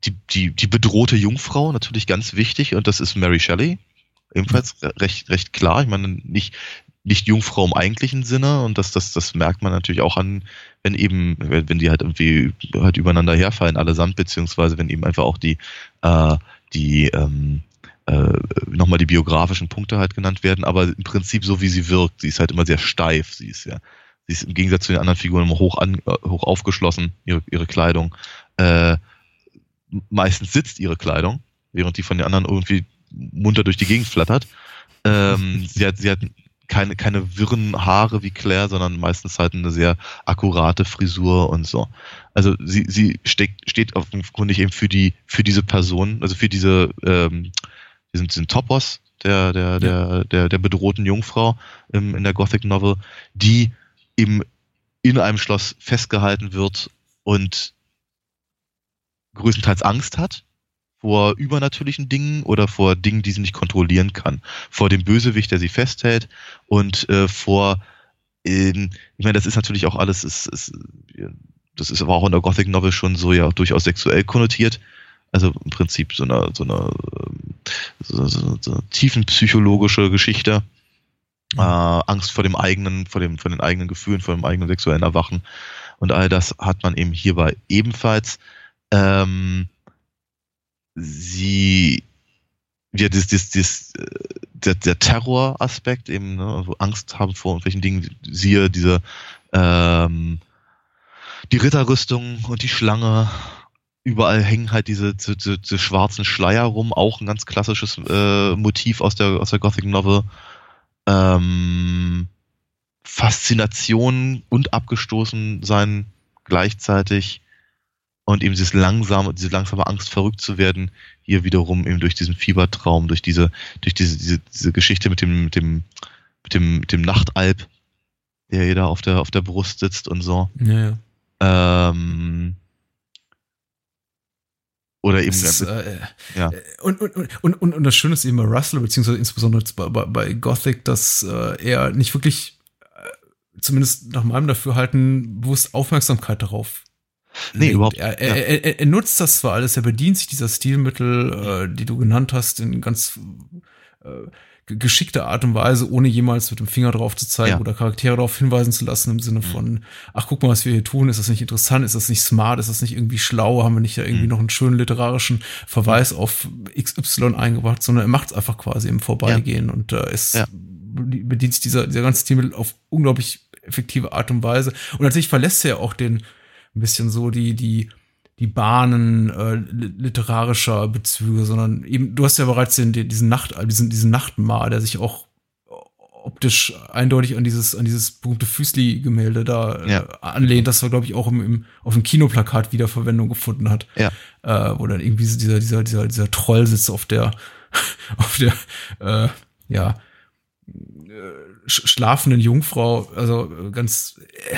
die, die, die bedrohte Jungfrau, natürlich ganz wichtig, und das ist Mary Shelley. Ebenfalls recht, recht klar. Ich meine, nicht, nicht Jungfrau im eigentlichen Sinne und das, das, das merkt man natürlich auch an, wenn eben, wenn die halt irgendwie halt übereinander herfallen allesamt, beziehungsweise wenn eben einfach auch die, äh, die, ähm, äh, nochmal die biografischen Punkte halt genannt werden, aber im Prinzip so wie sie wirkt, sie ist halt immer sehr steif, sie ist ja, sie ist im Gegensatz zu den anderen Figuren immer hoch, an, äh, hoch aufgeschlossen, ihre, ihre Kleidung, äh, meistens sitzt ihre Kleidung, während die von den anderen irgendwie munter durch die Gegend flattert. Ähm, sie, hat, sie hat keine, keine wirren Haare wie Claire, sondern meistens halt eine sehr akkurate Frisur und so. Also sie, sie steht, steht offenkundig eben für die, für diese Person, also für diese, ähm, diesen, diesen Topos der, der, ja. der, der, der bedrohten Jungfrau im, in der Gothic Novel, die eben in einem Schloss festgehalten wird und größtenteils Angst hat vor übernatürlichen Dingen oder vor Dingen, die sie nicht kontrollieren kann. Vor dem Bösewicht, der sie festhält und äh, vor, äh, ich meine, das ist natürlich auch alles, ist, ist, das ist aber auch in der Gothic Novel schon so ja durchaus sexuell konnotiert. Also im Prinzip so eine, so eine, so, so, so tiefenpsychologische Geschichte. Äh, Angst vor dem eigenen, vor dem, vor den eigenen Gefühlen, vor dem eigenen sexuellen Erwachen. Und all das hat man eben hierbei ebenfalls. Ähm, sie ja, das, das, das, der, der Terroraspekt eben, ne, also Angst haben vor irgendwelchen Dingen, siehe diese ähm, die Ritterrüstung und die Schlange, überall hängen halt diese, diese, diese schwarzen Schleier rum, auch ein ganz klassisches äh, Motiv aus der, aus der Gothic Novel. Ähm, Faszination und abgestoßen sein gleichzeitig und eben dieses langsame, diese langsame Angst, verrückt zu werden, hier wiederum eben durch diesen Fiebertraum, durch diese, durch diese, diese, diese Geschichte mit dem, mit dem, mit dem, mit dem Nachtalb, der hier da auf der, auf der Brust sitzt und so. Ja, ja. Ähm, oder eben. Ist, äh, ja. Und, und, und, und, und das Schöne ist eben bei Russell, beziehungsweise insbesondere bei, bei, bei Gothic, dass äh, er nicht wirklich, äh, zumindest nach meinem Dafürhalten, bewusst Aufmerksamkeit darauf Nee, überhaupt. Er, er, er, er, nutzt das zwar alles, er bedient sich dieser Stilmittel, äh, die du genannt hast, in ganz äh, geschickter Art und Weise, ohne jemals mit dem Finger drauf zu zeigen ja. oder Charaktere darauf hinweisen zu lassen, im Sinne mhm. von, ach, guck mal, was wir hier tun, ist das nicht interessant, ist das nicht smart, ist das nicht irgendwie schlau, haben wir nicht da irgendwie mhm. noch einen schönen literarischen Verweis auf XY eingebracht, sondern er macht es einfach quasi im Vorbeigehen ja. und äh, es bedient sich dieser, dieser ganze Stilmittel auf unglaublich effektive Art und Weise. Und natürlich verlässt er ja auch den, ein bisschen so die, die, die Bahnen äh, literarischer Bezüge, sondern eben, du hast ja bereits den, diesen Nacht, diesen, diesen Nachtmahl, der sich auch optisch eindeutig an dieses, an dieses berühmte Füßli-Gemälde da äh, ja. anlehnt, das war, glaube ich, auch im, im, auf dem Kinoplakat wieder Verwendung gefunden hat. Ja. Äh, wo dann irgendwie dieser, dieser, dieser, dieser Troll sitzt auf der, [laughs] auf der, äh, ja, äh, schlafenden Jungfrau, also äh, ganz, äh,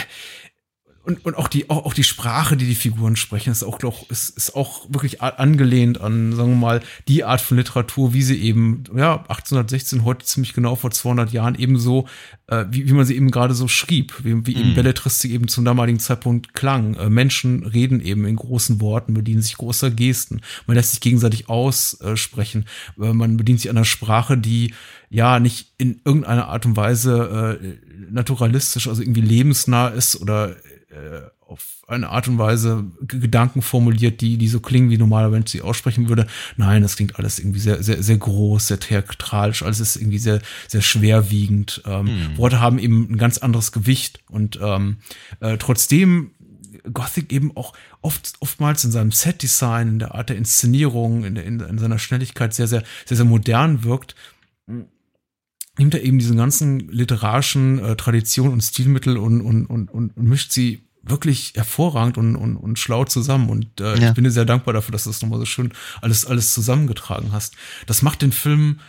und, und auch die auch, auch die Sprache, die die Figuren sprechen, ist auch glaub, ist, ist auch wirklich angelehnt an, sagen wir mal, die Art von Literatur, wie sie eben ja 1816 heute ziemlich genau vor 200 Jahren ebenso, äh, wie, wie man sie eben gerade so schrieb, wie, wie mhm. eben Belletristik eben zum damaligen Zeitpunkt klang. Äh, Menschen reden eben in großen Worten, bedienen sich großer Gesten, man lässt sich gegenseitig aussprechen, äh, man bedient sich einer Sprache, die ja nicht in irgendeiner Art und Weise äh, naturalistisch, also irgendwie lebensnah ist oder äh, auf eine Art und Weise Gedanken formuliert, die, die so klingen, wie normaler Mensch sie aussprechen würde. Nein, das klingt alles irgendwie sehr, sehr, sehr groß, sehr theatralisch, alles ist irgendwie sehr, sehr schwerwiegend. Ähm, hm. Worte haben eben ein ganz anderes Gewicht und ähm, äh, trotzdem Gothic eben auch oft, oftmals in seinem Set-Design, in der Art der Inszenierung, in, der, in, in seiner Schnelligkeit sehr, sehr, sehr, sehr modern wirkt, nimmt er eben diesen ganzen literarischen äh, Traditionen und Stilmittel und, und, und, und, mischt sie wirklich hervorragend und, und, und schlau zusammen. Und äh, ja. ich bin dir sehr dankbar dafür, dass du das nochmal so schön alles, alles zusammengetragen hast. Das macht den Film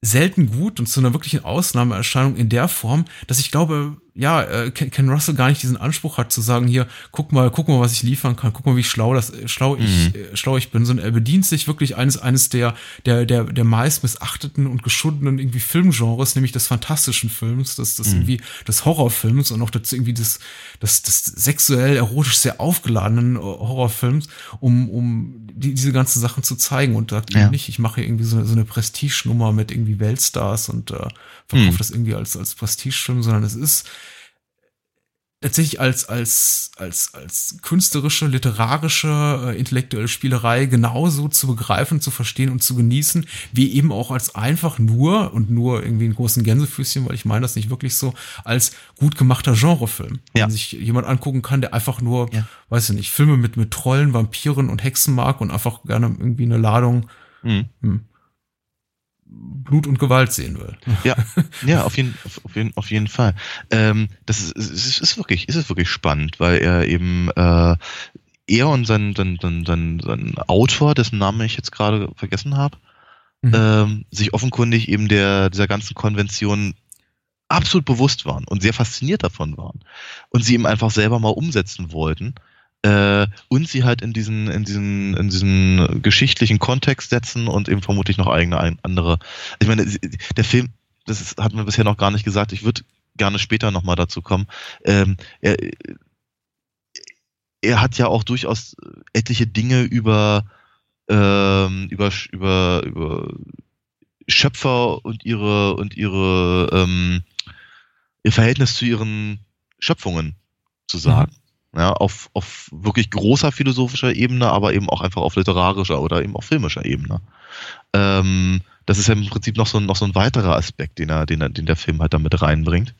selten gut und zu einer wirklichen Ausnahmeerscheinung in der Form, dass ich glaube, ja, äh, Ken Russell gar nicht diesen Anspruch hat zu sagen, hier, guck mal, guck mal, was ich liefern kann, guck mal, wie schlau das, äh, schlau ich, mhm. äh, schlau ich bin, sondern er bedient sich wirklich eines, eines der, der, der, der meist missachteten und geschundenen irgendwie Filmgenres, nämlich des fantastischen Films, des, des mhm. irgendwie des Horrorfilms und auch dazu irgendwie des, des, des sexuell erotisch sehr aufgeladenen äh, Horrorfilms, um, um die, diese ganzen Sachen zu zeigen und sagt ja. nicht, ich mache irgendwie so, so eine Prestige-Nummer mit irgendwie Weltstars und äh, verkaufe mhm. das irgendwie als, als Prestigefilm, sondern es ist tatsächlich als, als, als, als künstlerische, literarische, äh, intellektuelle Spielerei genauso zu begreifen, zu verstehen und zu genießen, wie eben auch als einfach nur und nur irgendwie einen großen Gänsefüßchen, weil ich meine das nicht wirklich so, als gut gemachter Genrefilm. Ja. Wenn sich jemand angucken kann, der einfach nur, ja. weiß ich nicht, Filme mit, mit Trollen, Vampiren und Hexen mag und einfach gerne irgendwie eine Ladung mhm. Blut und Gewalt sehen will. Ja, [laughs] ja, auf jeden, auf jeden, auf jeden Fall. Ähm, das ist, ist, ist wirklich, ist es wirklich spannend, weil er eben äh, er und sein, sein, sein, sein, sein Autor, dessen Namen ich jetzt gerade vergessen habe, mhm. ähm, sich offenkundig eben der dieser ganzen Konvention absolut bewusst waren und sehr fasziniert davon waren und sie eben einfach selber mal umsetzen wollten äh, und sie halt in diesen, in diesen, in diesen geschichtlichen Kontext setzen und eben vermutlich noch eigene andere. Ich meine, der Film, das ist, hat man bisher noch gar nicht gesagt, ich würde gerne später nochmal dazu kommen. Ähm, er, er hat ja auch durchaus etliche Dinge über, ähm, über, über, über Schöpfer und ihre und ihre ähm, ihr Verhältnis zu ihren Schöpfungen zu sagen. Mhm. Ja, auf, auf wirklich großer philosophischer Ebene, aber eben auch einfach auf literarischer oder eben auch filmischer Ebene. Ähm, das ist ja im Prinzip noch so, noch so ein weiterer Aspekt, den, er, den, er, den der Film halt damit reinbringt.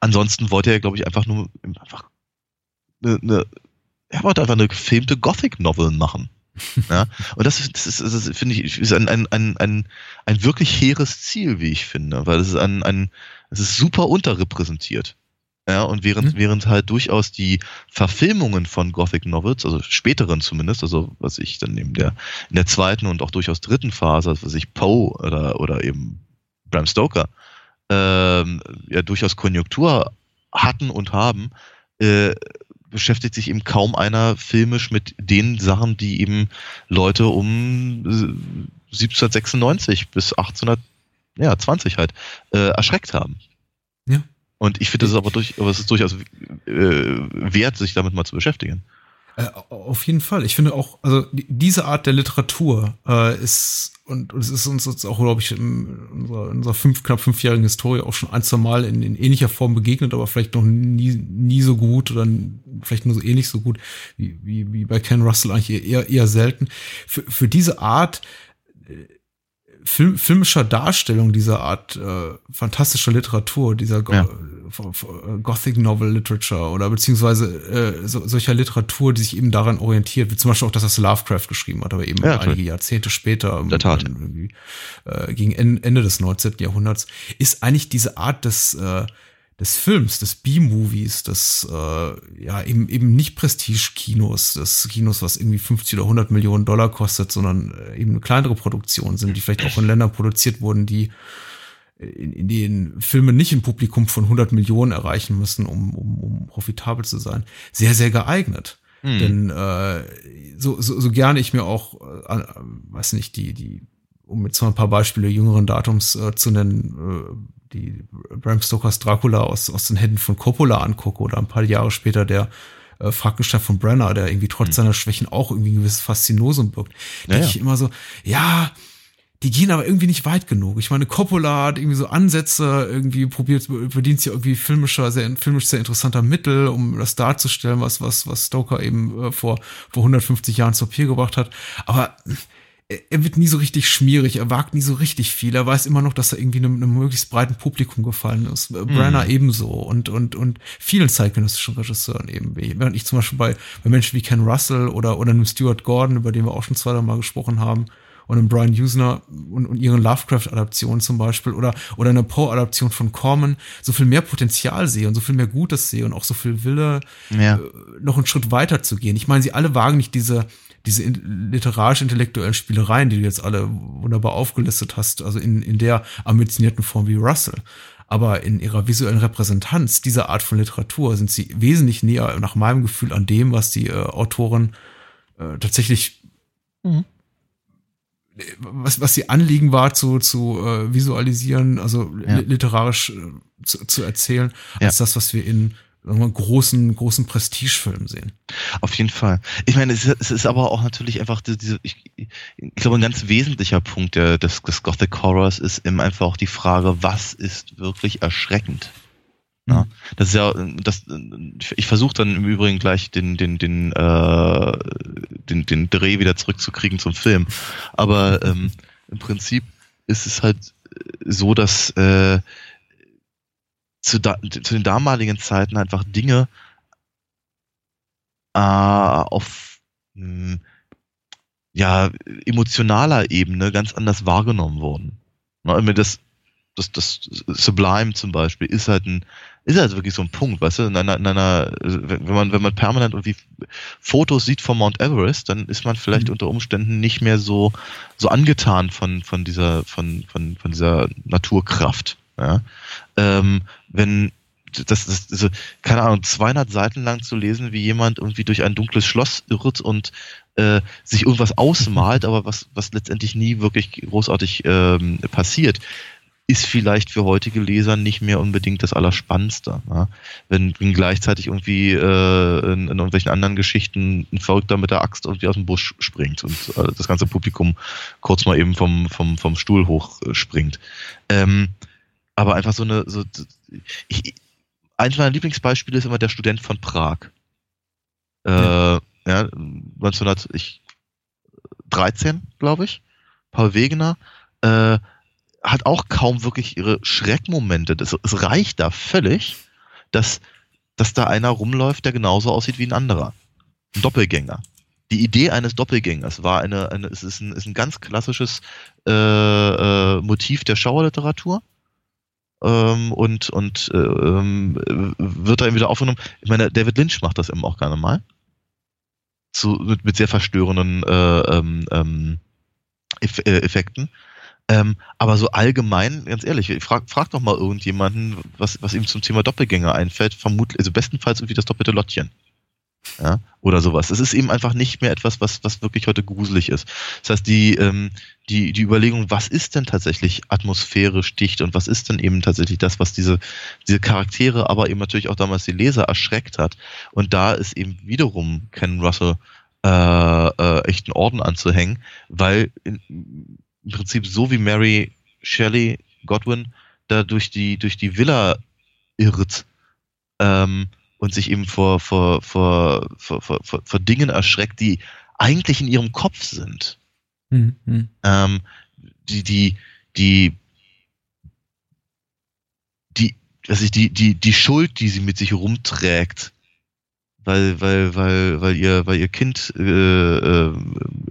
Ansonsten wollte er, glaube ich, einfach nur einfach eine, eine, er wollte einfach eine gefilmte Gothic-Novel machen. ja, und das, das ist, das ist finde ich, ist ein, ein, ein, ein, ein wirklich hehres Ziel, wie ich finde, weil es ist ein, ein, es ist super unterrepräsentiert. Ja, und während, mhm. während halt durchaus die Verfilmungen von Gothic Novels, also späteren zumindest, also was ich dann in der, in der zweiten und auch durchaus dritten Phase, also was ich Poe oder, oder eben Bram Stoker, ähm, ja durchaus Konjunktur hatten und haben, äh, beschäftigt sich eben kaum einer filmisch mit den Sachen, die eben Leute um 1796 bis 1820 halt äh, erschreckt haben. Und ich finde, das ist aber durch, aber es ist durchaus äh, wert, sich damit mal zu beschäftigen. Äh, auf jeden Fall. Ich finde auch, also diese Art der Literatur äh, ist, und, und es ist uns jetzt auch, glaube ich, in unserer, in unserer fünf, knapp fünfjährigen Historie auch schon ein, zwei Mal in, in ähnlicher Form begegnet, aber vielleicht noch nie, nie so gut oder vielleicht nur so ähnlich so gut wie, wie, wie bei Ken Russell eigentlich eher, eher selten. Für, für diese Art äh, Film, filmischer Darstellung dieser Art äh, fantastischer Literatur, dieser Go ja. Gothic Novel Literature oder beziehungsweise äh, so, solcher Literatur, die sich eben daran orientiert, wie zum Beispiel auch, dass das Lovecraft geschrieben hat, aber eben ja, einige Jahrzehnte später, Der Tat. Äh, gegen Ende des 19. Jahrhunderts, ist eigentlich diese Art des äh, des Films, des B-Movies, des äh, ja eben eben nicht Prestige-Kinos, des Kinos, was irgendwie 50 oder 100 Millionen Dollar kostet, sondern äh, eben kleinere Produktionen sind, die vielleicht auch in Ländern produziert wurden, die in, in denen Filme nicht ein Publikum von 100 Millionen erreichen müssen, um, um, um profitabel zu sein, sehr sehr geeignet. Hm. Denn äh, so, so, so gerne ich mir auch, äh, weiß nicht, die die um jetzt mal ein paar Beispiele jüngeren Datums äh, zu nennen, äh, die Bram Stokers Dracula aus, aus den Händen von Coppola angucke oder ein paar Jahre später der äh, Frankenstein von Brenner, der irgendwie trotz mhm. seiner Schwächen auch irgendwie ein gewisses Faszinosum birgt, ja, denke ja. ich immer so, ja, die gehen aber irgendwie nicht weit genug. Ich meine, Coppola hat irgendwie so Ansätze, irgendwie probiert, bedient sich irgendwie filmischer, sehr, filmisch sehr interessanter Mittel, um das darzustellen, was, was, was Stoker eben äh, vor, vor 150 Jahren zur Papier gebracht hat. Aber er wird nie so richtig schmierig, er wagt nie so richtig viel. Er weiß immer noch, dass er irgendwie einem, einem möglichst breiten Publikum gefallen ist. Mhm. Brenner ebenso und, und, und vielen zeitgenössischen Regisseuren eben. Während ich zum Beispiel bei, bei Menschen wie Ken Russell oder, oder einem Stuart Gordon, über den wir auch schon zweimal gesprochen haben, und einem Brian Usner und, und ihren Lovecraft-Adaptionen zum Beispiel oder, oder eine Poe-Adaption von Corman so viel mehr Potenzial sehe und so viel mehr Gutes sehe und auch so viel Wille, Ja. äh, noch einen Schritt weiter zu gehen. Ich meine, sie alle wagen nicht diese, diese in- literarisch-intellektuellen Spielereien, die du jetzt alle wunderbar aufgelistet hast, also in, in der ambitionierten Form wie Russell. Aber in ihrer visuellen Repräsentanz dieser Art von Literatur sind sie wesentlich näher, nach meinem Gefühl, an dem, was die äh, Autoren äh, tatsächlich, Mhm. was, was sie Anliegen war zu, zu äh, visualisieren, also Ja. li- literarisch äh, zu, zu erzählen, Ja. als das, was wir in mal, großen, großen Prestigefilmen sehen. Auf jeden Fall. Ich meine, es ist, es ist aber auch natürlich einfach die- diese, ich, ich glaube, ein ganz wesentlicher Punkt der, des, des Gothic Horrors ist eben einfach auch die Frage, was ist wirklich erschreckend? Ja, das ist ja, das, ich- ich versuche dann im Übrigen gleich den, den, den, äh, den, den Dreh wieder zurückzukriegen zum Film. Aber ähm, im Prinzip ist es halt so, dass äh, zu, da, zu den damaligen Zeiten einfach Dinge äh, auf mh, ja, emotionaler Ebene ganz anders wahrgenommen wurden. Na, meine, das, das, das Sublime zum Beispiel ist halt ein, ist halt wirklich so ein Punkt, weißt du, in einer, in einer, wenn man, wenn man permanent irgendwie Fotos sieht vom Mount Everest, dann ist man vielleicht Mhm. unter Umständen nicht mehr so, so angetan von, von dieser, von, von, von dieser Naturkraft. Ja? Ähm, wenn, das, das, also, keine Ahnung, 200 Seiten lang zu lesen, wie jemand irgendwie durch ein dunkles Schloss irrt und äh, sich irgendwas ausmalt, [laughs] aber was, was letztendlich nie wirklich großartig ähm, passiert, ist vielleicht für heutige Leser nicht mehr unbedingt das Allerspannendste. Ja? Wenn, wenn gleichzeitig irgendwie äh, in, in irgendwelchen anderen Geschichten ein Verrückter mit der Axt irgendwie aus dem Busch springt und äh, das ganze Publikum kurz mal eben vom, vom, vom Stuhl hochspringt. Ähm, aber einfach so eine, so, ich, eins meiner Lieblingsbeispiele ist immer der Student von Prag. Äh, ja. 1913, glaube ich. Paul Wegener. Äh, hat auch kaum wirklich ihre Schreckmomente. Das, es reicht da völlig, dass, dass da einer rumläuft, der genauso aussieht wie ein anderer. Ein Doppelgänger. Die Idee eines Doppelgängers war eine, eine es ist ein, ist ein ganz klassisches äh, äh, Motiv der Schauerliteratur ähm, und, und äh, ähm, wird da eben wieder aufgenommen. Ich meine, David Lynch macht das eben auch gerne mal. Zu, mit, mit sehr verstörenden äh, ähm, ähm, Eff äh, Effekten. Ähm, aber so allgemein, ganz ehrlich, frag, frag doch mal irgendjemanden, was, was ihm zum Thema Doppelgänger einfällt. Vermutlich, also bestenfalls irgendwie das doppelte Lottchen. Ja, oder sowas. Es ist eben einfach nicht mehr etwas, was, was wirklich heute gruselig ist. Das heißt, die, ähm, die, die Überlegung, was ist denn tatsächlich atmosphärisch dicht und was ist denn eben tatsächlich das, was diese, diese Charaktere, aber eben natürlich auch damals die Leser erschreckt hat. Und da ist eben wiederum Ken Russell äh, äh, echt einen Orden anzuhängen, weil in, im Prinzip so wie Mary Shelley Godwin da durch die, durch die Villa irrt ähm, und sich eben vor, vor, vor, vor, vor, vor, vor Dingen erschreckt, die eigentlich in ihrem Kopf sind. Mhm. Ähm, die, die, die, die, was ich, die, die, die Schuld, die sie mit sich rumträgt, weil, weil, weil, weil ihr, weil ihr Kind äh, äh,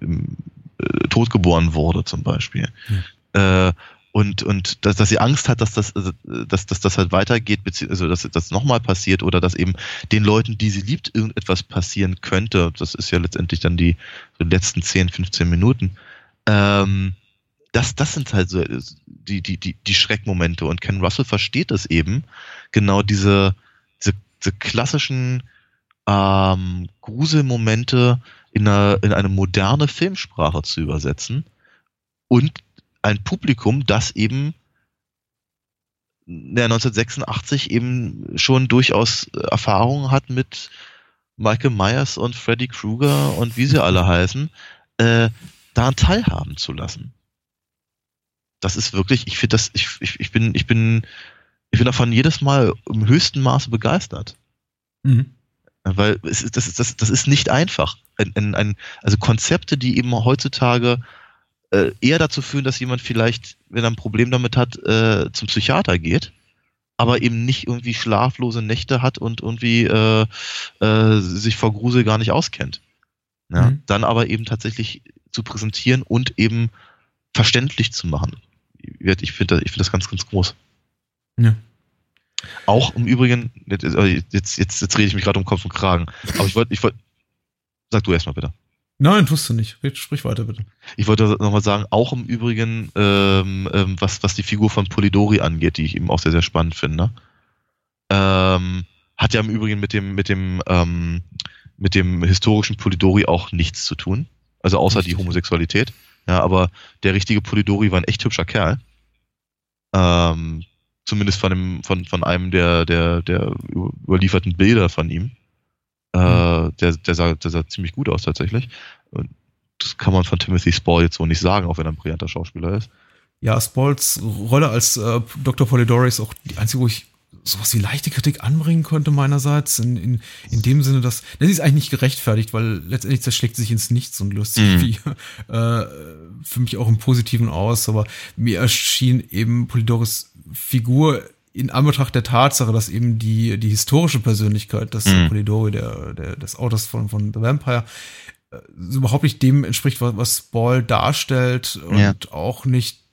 im, äh, totgeboren wurde, zum Beispiel. Äh, und, und dass, dass sie Angst hat, dass das, also, dass, dass das halt weitergeht, beziehungsweise dass das nochmal passiert oder dass eben den Leuten, die sie liebt, irgendetwas passieren könnte. Das ist ja letztendlich dann die, so die letzten 10, 15 Minuten. Ähm, das, das sind halt so die, die, die, die Schreckmomente. Und Ken Russell versteht es eben, genau diese, diese, diese klassischen ähm, Gruselmomente in eine, in eine moderne Filmsprache zu übersetzen und ein Publikum, das eben ja, 1986 eben schon durchaus Erfahrungen hat mit Michael Myers und Freddy Krueger und wie sie alle heißen, äh, daran teilhaben zu lassen. Das ist wirklich, ich finde das, ich, ich, ich bin, ich bin, ich bin davon jedes Mal im höchsten Maße begeistert. Mhm. Weil es ist, das, ist, das, das ist nicht einfach. Ein, ein, ein, also Konzepte, die eben heutzutage äh, eher dazu führen, dass jemand vielleicht, wenn er ein Problem damit hat, äh, zum Psychiater geht, aber eben nicht irgendwie schlaflose Nächte hat und irgendwie äh, äh, sich vor Grusel gar nicht auskennt. Ja? Mhm. Dann aber eben tatsächlich zu präsentieren und eben verständlich zu machen. Ich finde das, ich find das ganz, ganz groß. Ja. Auch im Übrigen, jetzt, jetzt, jetzt, jetzt rede ich mich gerade um Kopf und Kragen, aber ich wollte, ich wollte, sag du erstmal bitte. Nein, tust du nicht. Sprich weiter, bitte. Ich wollte nochmal sagen, auch im Übrigen, ähm, ähm, was, was die Figur von Polidori angeht, die ich eben auch sehr, sehr spannend finde, ähm, hat ja im Übrigen mit dem, mit dem, ähm, mit dem historischen Polidori auch nichts zu tun. Also außer Richtig. die Homosexualität. Ja, aber der richtige Polidori war ein echt hübscher Kerl. Ähm, zumindest von, dem, von, von einem der, der, der überlieferten Bilder von ihm. Äh, mhm. der, der, sah, der sah ziemlich gut aus tatsächlich. Und das kann man von Timothy Spall jetzt so nicht sagen, auch wenn er ein brillanter Schauspieler ist. Ja, Spalls Rolle als äh, Dr. Polidori ist auch die einzige, wo ich sowas wie leichte Kritik anbringen könnte meinerseits, in, in, in dem Sinne, dass, das ist eigentlich nicht gerechtfertigt, weil letztendlich zerschlägt sich ins Nichts und lustig mhm. [laughs] wie, äh, für mich auch im Positiven aus, aber mir erschien eben Polidoris Figur in Anbetracht der Tatsache, dass eben die, die historische Persönlichkeit des mhm. Polidori, der, der, des Autors von, von The Vampire, äh, überhaupt nicht dem entspricht, was, was Ball darstellt und ja. auch nicht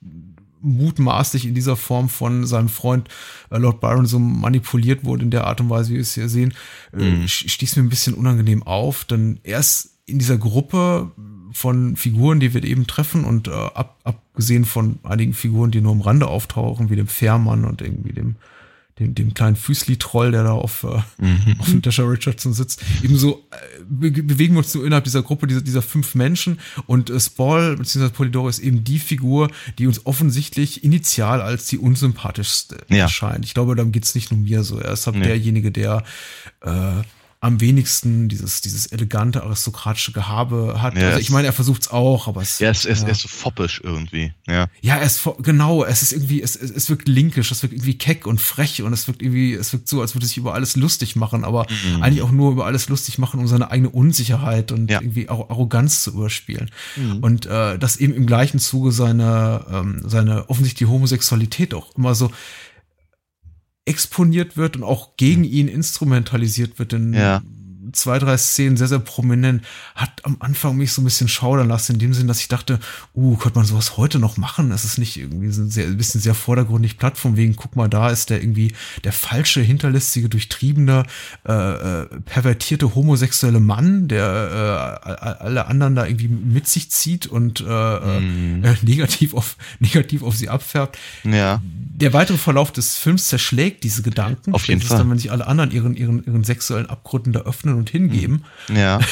mutmaßlich in dieser Form von seinem Freund äh, Lord Byron so manipuliert wurde in der Art und Weise, wie wir es hier sehen, äh, mhm. stieß mir ein bisschen unangenehm auf, denn erst in dieser Gruppe von Figuren, die wir eben treffen und äh, ab, abgesehen von einigen Figuren, die nur am Rande auftauchen, wie dem Fährmann und irgendwie dem dem, dem kleinen Füßli-Troll, der da auf, äh, mhm. auf Natasha Richardson sitzt. Ebenso äh, be bewegen wir uns so innerhalb dieser Gruppe, dieser, dieser fünf Menschen und äh, Spall bzw. Polidoro ist eben die Figur, die uns offensichtlich initial als die unsympathischste ja. erscheint. Ich glaube, darum geht's nicht nur mir so. Er ist halt nee. derjenige, der äh, am wenigsten dieses, dieses elegante aristokratische Gehabe hat. Ja, also ich meine, er versucht es auch, aber es. Ja, es, es, ja. ist so foppisch irgendwie. Ja, ja ist genau, es ist irgendwie, es, es, es wirkt linkisch, es wirkt irgendwie keck und frech und es wirkt irgendwie, es wirkt so, als würde sich über alles lustig machen, aber mhm. eigentlich auch nur über alles lustig machen, um seine eigene Unsicherheit und ja. irgendwie Arroganz zu überspielen. Mhm. Und äh, das eben im gleichen Zuge seine, ähm, seine offensichtlich die Homosexualität auch immer so exponiert wird und auch gegen ihn instrumentalisiert wird. Denn ja zwei, drei Szenen sehr, sehr prominent, hat am Anfang mich so ein bisschen schaudern lassen, in dem Sinn, dass ich dachte, uh, könnte man sowas heute noch machen? Das ist nicht irgendwie so ein, sehr, ein bisschen sehr vordergründig platt, von wegen, guck mal, da ist der irgendwie der falsche, hinterlistige, durchtriebene, äh, äh, pervertierte homosexuelle Mann, der äh, alle anderen da irgendwie mit sich zieht und äh, mm. äh, [laughs] negativ auf negativ auf sie abfärbt. Ja. Der weitere Verlauf des Films zerschlägt diese Gedanken. Auf jeden Fall. Dann, wenn sich alle anderen ihren, ihren, ihren sexuellen Abgründen da öffnen und hingeben. Ja. [laughs]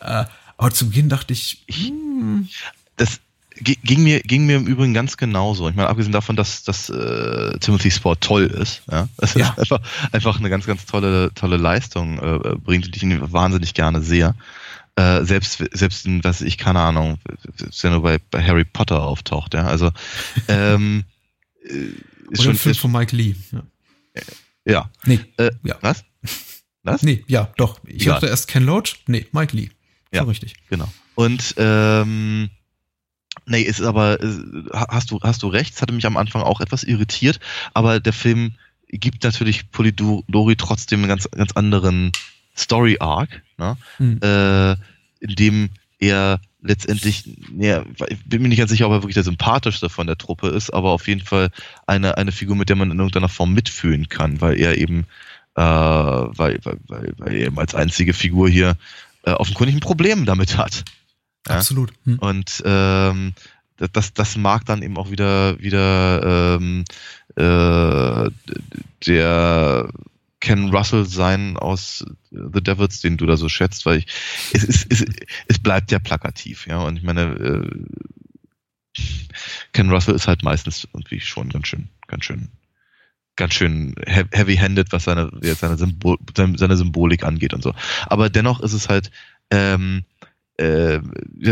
Äh, aber zu Beginn dachte ich, hm. das ging mir, ging mir im Übrigen ganz genauso. Ich meine, abgesehen davon, dass, dass äh, Timothy Sport toll ist, ja, es ja. ist [laughs] einfach, einfach eine ganz, ganz tolle, tolle Leistung äh, bringt, die ich wahnsinnig gerne sehe. Äh, selbst, selbst, was ich, keine Ahnung, wenn nur bei, bei Harry Potter auftaucht, ja, also, [laughs] ähm, äh, ist Oder schon. Film von Mike Lee. Ja. ja. Nee. Äh, ja. Was? Was? Nee, ja, doch. Ich ja. dachte erst Ken Loach. Nee, Mike Lee. Ja, richtig. Genau. Und ähm, nee, ist aber hast du hast du recht. Es hatte mich am Anfang auch etwas irritiert, aber der Film gibt natürlich Polidori trotzdem einen ganz ganz anderen Story Arc, ne? Mhm. Äh, in dem er letztendlich, ja, ich bin mir nicht ganz sicher, ob er wirklich der sympathischste von der Truppe ist, aber auf jeden Fall eine, eine Figur, mit der man in irgendeiner Form mitfühlen kann, weil er eben äh, weil, weil, weil, weil er eben als einzige Figur hier äh, offenkundig ein Problem damit hat. Ja? Absolut. Hm. Und ähm, das, das mag dann eben auch wieder, wieder ähm, äh, der Ken Russell sein aus The Devils, den du da so schätzt, weil ich, es, es, es, es bleibt ja plakativ, ja. Und ich meine, äh, Ken Russell ist halt meistens irgendwie schon ganz schön, ganz schön ganz schön heavy-handed, was seine, seine, Symbol, seine Symbolik angeht und so. Aber dennoch ist es halt, ähm, äh,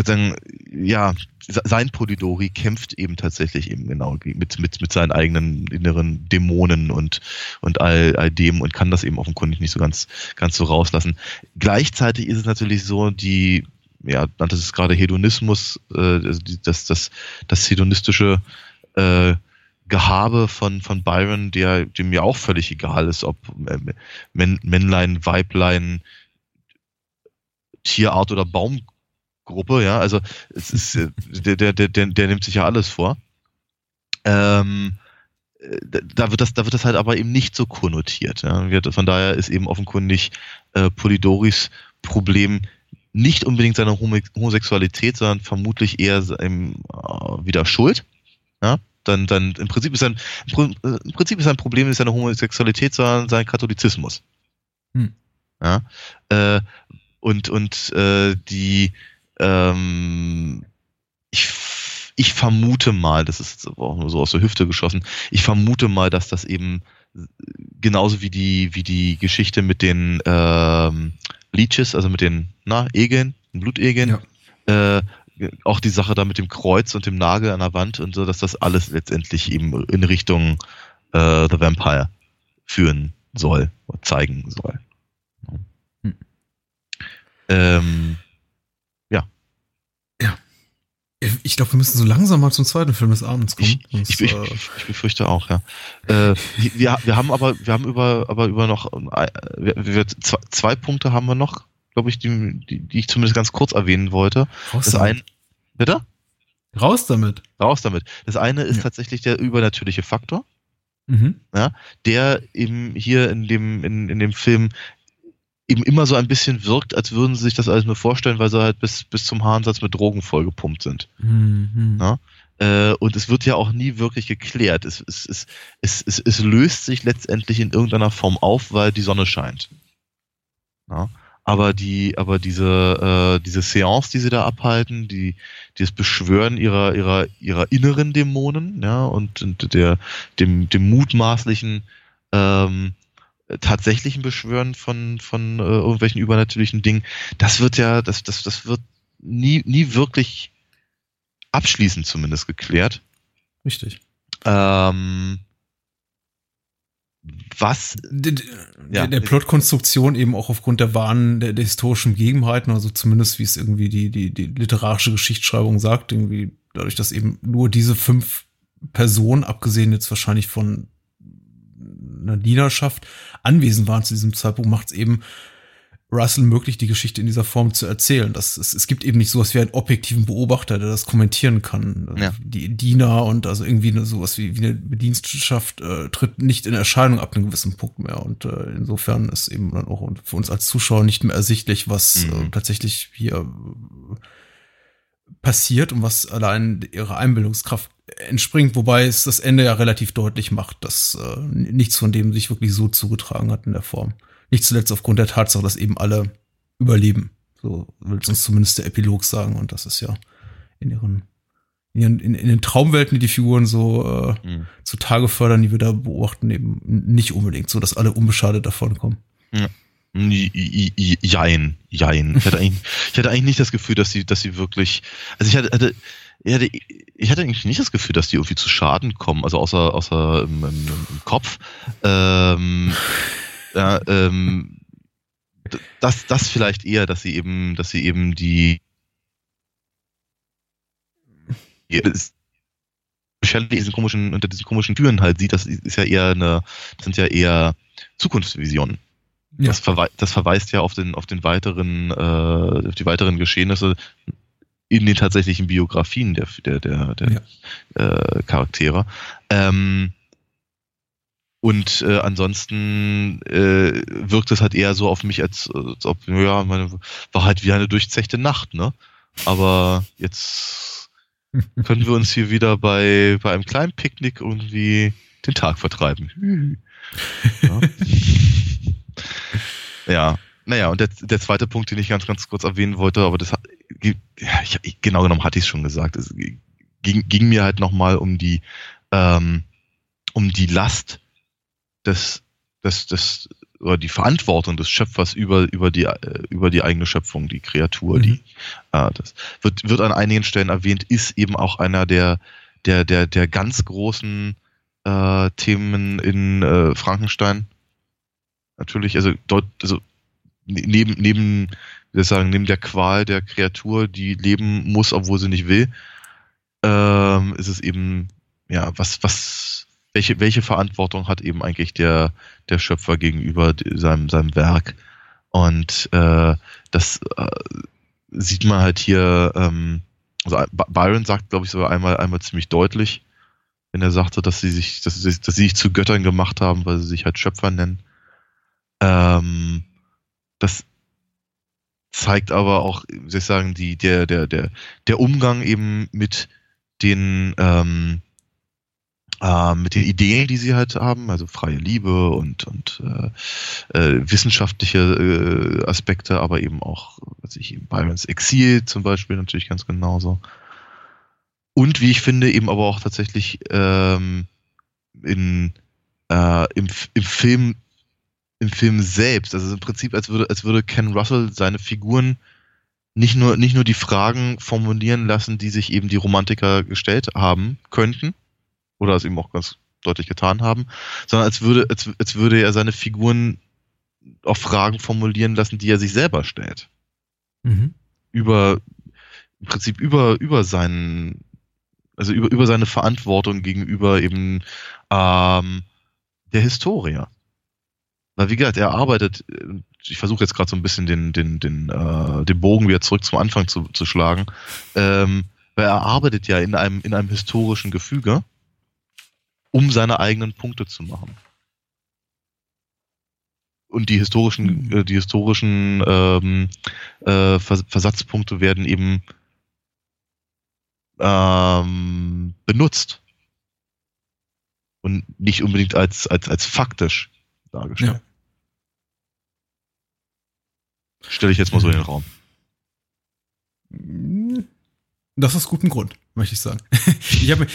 sagen, ja, sein Polidori kämpft eben tatsächlich eben genau mit, mit, mit seinen eigenen inneren Dämonen und, und all, all dem und kann das eben offenkundig nicht so ganz, ganz so rauslassen. Gleichzeitig ist es natürlich so, die, ja, nannte es gerade Hedonismus, äh, also das, das, das hedonistische äh, Gehabe von, von Byron, der, dem mir auch völlig egal ist, ob Männlein, Weiblein, Tierart oder Baumgruppe Gruppe, ja, also es ist, äh, der, der, der, der, nimmt sich ja alles vor. Ähm, äh, da wird das, da wird das halt aber eben nicht so konnotiert. Ja. Von daher ist eben offenkundig äh, Polidoris Problem nicht unbedingt seine Homosexualität, sondern vermutlich eher seinem, äh, wieder Schuld. Ja, dann, dann im Prinzip ist sein, im Prinzip ist sein Problem nicht seine Homosexualität, sondern sein Katholizismus. Hm. Ja, äh, und und äh, die ähm, ich ich vermute mal, das ist auch nur so aus der Hüfte geschossen, ich vermute mal, dass das eben genauso wie die wie die Geschichte mit den ähm, Leeches, also mit den na Egeln, Blutegeln, ja. äh, auch die Sache da mit dem Kreuz und dem Nagel an der Wand und so, dass das alles letztendlich eben in Richtung äh, The Vampire führen soll, oder zeigen soll. Hm. Ähm, ja. Ja. Ich glaube, wir müssen so langsam mal zum zweiten Film des Abends kommen. Ich, ich, ich, ich, befürchte auch, ja. Äh, wir, wir haben aber, wir haben über, aber über noch, äh, wir, wir, zwei, zwei Punkte haben wir noch, glaube ich, die, die, die ich zumindest ganz kurz erwähnen wollte. Das ein, bitte? Raus damit. Raus damit. Das eine ist ja. tatsächlich der übernatürliche Faktor. Mhm. Ja, der eben hier in dem, in, in dem Film eben immer so ein bisschen wirkt, als würden sie sich das alles nur vorstellen, weil sie halt bis, bis zum Haarensatz mit Drogen vollgepumpt sind. Mhm. Ja? Äh, und es wird ja auch nie wirklich geklärt. Es, es, es, es, es, es löst sich letztendlich in irgendeiner Form auf, weil die Sonne scheint. Ja? Aber die, aber diese, äh, diese Seance, die sie da abhalten, die, das Beschwören ihrer, ihrer, ihrer inneren Dämonen, ja, und, und der, dem, dem mutmaßlichen, ähm, tatsächlichen Beschwören von, von äh, irgendwelchen übernatürlichen Dingen, das wird ja, das, das, das wird nie, nie wirklich abschließend zumindest geklärt. Richtig. Ähm, was? Der, ja, der Plotkonstruktion eben auch aufgrund der wahren der, der, historischen Gegebenheiten, also zumindest wie es irgendwie die, die, die literarische Geschichtsschreibung sagt, irgendwie dadurch, dass eben nur diese fünf Personen, abgesehen jetzt wahrscheinlich von einer Dienerschaft, anwesend waren zu diesem Zeitpunkt, macht es eben Russell möglich, die Geschichte in dieser Form zu erzählen. Das, es, es gibt eben nicht sowas wie einen objektiven Beobachter, der das kommentieren kann. Ja. Die Diener und also irgendwie sowas wie, wie eine Bedienstschaft äh, tritt nicht in Erscheinung ab einem gewissen Punkt mehr. Und äh, insofern ist eben dann auch für uns als Zuschauer nicht mehr ersichtlich, was mhm. äh, tatsächlich hier äh, passiert und was allein ihrer Einbildungskraft entspringt, wobei es das Ende ja relativ deutlich macht, dass äh, nichts von dem sich wirklich so zugetragen hat in der Form. Nicht zuletzt aufgrund der Tatsache, dass eben alle überleben. So will uns zumindest der Epilog sagen. Und das ist ja in ihren, in, ihren, in, in den Traumwelten, die die Figuren so äh, mhm. zutage fördern, die wir da beobachten, eben nicht unbedingt so, dass alle unbeschadet davon kommen. Ja. Jein, jein. Ich hatte, eigentlich, ich hatte eigentlich nicht das Gefühl, dass sie, dass sie wirklich, also ich hatte, hatte ich hatte, ich hatte eigentlich nicht das Gefühl, dass die irgendwie zu Schaden kommen, also außer, außer im, im, im Kopf. Ähm, ja, ähm, das, das vielleicht eher, dass sie eben, dass sie eben die diesen komischen, unter diesen komischen Türen halt sieht, das ist ja eher eine, das sind ja eher Zukunftsvisionen. Ja. Das, verwe das verweist ja auf den, auf den weiteren, äh, auf die weiteren Geschehnisse in den tatsächlichen Biografien der, der, der, der ja. äh, Charaktere. Ähm, und äh, ansonsten äh, wirkt es halt eher so auf mich, als, als ob, ja, meine, war halt wie eine durchzechte Nacht, ne? Aber jetzt [laughs] können wir uns hier wieder bei, bei einem kleinen Picknick irgendwie den Tag vertreiben. ja. [laughs] ja. Naja, und der, der zweite Punkt, den ich ganz, ganz kurz erwähnen wollte, aber das hat, ja, ich, genau genommen hatte ich es schon gesagt. Es ging, ging mir halt nochmal um die, ähm, um die Last des, des, des, oder die Verantwortung des Schöpfers über, über, die, äh, über die eigene Schöpfung, die Kreatur, mhm. die, äh, das wird, wird an einigen Stellen erwähnt, ist eben auch einer der, der, der, der ganz großen äh, Themen in äh, Frankenstein. Natürlich, also dort, also neben, neben, wie sagen, neben der Qual der Kreatur, die leben muss, obwohl sie nicht will, ähm, ist es eben, ja, was, was, welche, welche Verantwortung hat eben eigentlich der, der Schöpfer gegenüber seinem, seinem Werk? Und äh, das äh, sieht man halt hier, ähm, also Byron sagt, glaube ich, sogar einmal, einmal ziemlich deutlich, wenn er sagte, dass sie sich, dass sie, dass sie sich zu Göttern gemacht haben, weil sie sich halt Schöpfer nennen. Ähm, das zeigt aber auch, soll ich sagen, die, der, der, der, der Umgang eben mit den, ähm, äh, mit den Ideen, die sie halt haben, also freie Liebe und, und äh, äh, wissenschaftliche äh, Aspekte, aber eben auch, was ich eben Byrons Exil zum Beispiel natürlich ganz genauso. Und wie ich finde, eben aber auch tatsächlich ähm, in, äh, im, im Film im Film selbst. Also im Prinzip, als würde, als würde Ken Russell seine Figuren nicht nur, nicht nur die Fragen formulieren lassen, die sich eben die Romantiker gestellt haben könnten, oder es eben auch ganz deutlich getan haben, sondern als würde, als, als würde er seine Figuren auch Fragen formulieren lassen, die er sich selber stellt. Mhm. Über, im Prinzip über, über seinen, also über, über seine Verantwortung gegenüber eben ähm, der Historie. Weil wie gesagt, er arbeitet, ich versuche jetzt gerade so ein bisschen den, den, den, äh, den Bogen wieder zurück zum Anfang zu, zu schlagen, ähm, weil er arbeitet ja in einem, in einem historischen Gefüge, um seine eigenen Punkte zu machen. Und die historischen, mhm. äh, die historischen ähm, äh, Vers Versatzpunkte werden eben ähm, benutzt. Und nicht unbedingt als, als, als faktisch dargestellt. Ja. Stelle ich jetzt mal so in den Raum. Das ist guten Grund, möchte ich sagen. [laughs] ich habe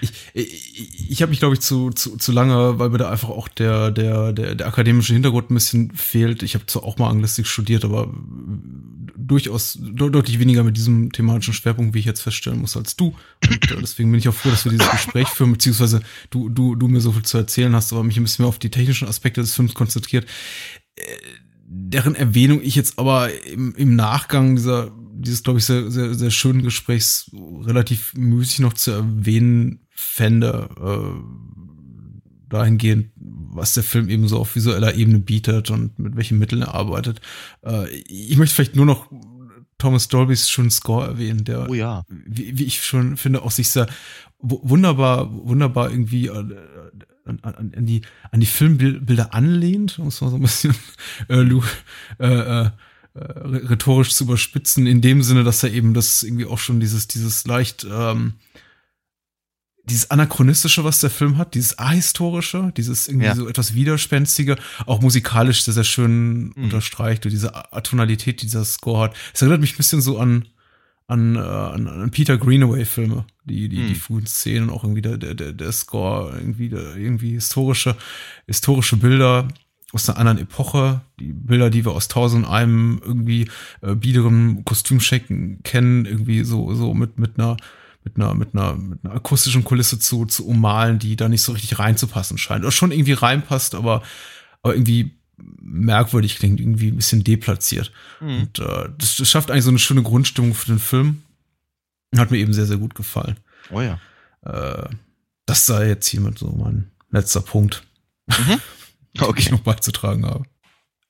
ich, ich, ich hab mich, glaube ich, zu, zu, zu lange, weil mir da einfach auch der, der, der, der akademische Hintergrund ein bisschen fehlt. Ich habe zwar auch mal Anglistik studiert, aber durchaus deutlich weniger mit diesem thematischen Schwerpunkt, wie ich jetzt feststellen muss, als du. Und äh, deswegen bin ich auch froh, dass wir dieses Gespräch führen, beziehungsweise du, du, du mir so viel zu erzählen hast, aber mich ein bisschen mehr auf die technischen Aspekte des Films konzentriert äh, deren Erwähnung ich jetzt aber im, im Nachgang dieser, dieses, glaube ich, sehr, sehr, sehr schönen Gesprächs relativ müßig noch zu erwähnen fände, äh, dahingehend, was der Film eben so auf visueller Ebene bietet und mit welchen Mitteln er arbeitet. Äh, ich möchte vielleicht nur noch Thomas Dolbys schönen Score erwähnen, der, oh ja. wie, wie ich schon finde, auch sich sehr wunderbar, wunderbar irgendwie äh, an, an, an, die, an die Filmbilder anlehnt, um es mal so ein bisschen äh, äh, äh, rhetorisch zu überspitzen, in dem Sinne, dass er eben das irgendwie auch schon dieses, dieses leicht, ähm, dieses anachronistische, was der Film hat, dieses ahistorische, dieses irgendwie ja. so etwas widerspenstige, auch musikalisch sehr, sehr schön mhm. unterstreicht und diese Atonalität, die dieser Score hat. Es erinnert mich ein bisschen so an an, äh, an, an Peter Greenaway-Filme, die, die, hm. die frühen Szenen, auch irgendwie der, der, der Score, irgendwie, der, irgendwie historische, historische Bilder aus einer anderen Epoche, die Bilder, die wir aus Tausend einem irgendwie äh, biederen Kostümchecken kennen, irgendwie so, so mit, mit einer, mit einer, mit einer, mit einer akustischen Kulisse zu, zu ummalen, die da nicht so richtig reinzupassen scheint. Oder schon irgendwie reinpasst, aber, aber irgendwie merkwürdig klingt, irgendwie ein bisschen deplatziert. Mhm. Und äh, das, das, schafft eigentlich so eine schöne Grundstimmung für den Film. Hat mir eben sehr, sehr gut gefallen. Oh ja. Äh, das sei jetzt hiermit so mein letzter Punkt, mhm. [laughs] okay. ich noch beizutragen habe.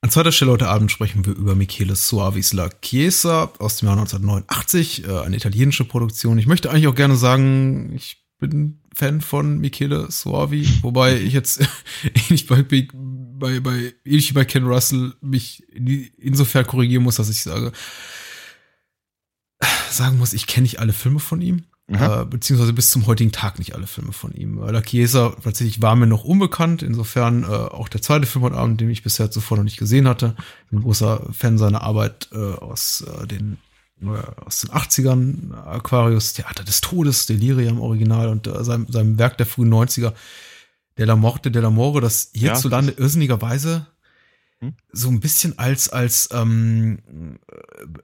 An zweiter Stelle heute Abend sprechen wir über Michele Suavis La Chiesa aus dem Jahr 1989, äh, eine italienische Produktion. Ich möchte eigentlich auch gerne sagen, ich bin Fan von Michele Suavi, wobei ich jetzt [laughs] ähnlich bei, bei, bei, ähnlich bei Ken Russell mich insofern korrigieren muss, dass ich sage, sagen muss, ich kenne nicht alle Filme von ihm. Äh, beziehungsweise bis zum heutigen Tag nicht alle Filme von ihm. La Chiesa tatsächlich war mir noch unbekannt, insofern äh, auch der zweite Film heute Abend, den ich bisher zuvor noch nicht gesehen hatte. Ich bin ein großer Fan seiner Arbeit äh, aus äh, den aus den 80ern, Aquarius, Theater des Todes, Delirium Original und äh, seinem, seinem Werk der frühen 90er, Della Morte della More, das hierzulande ja. irrsinnigerweise hm? so ein bisschen als als ähm,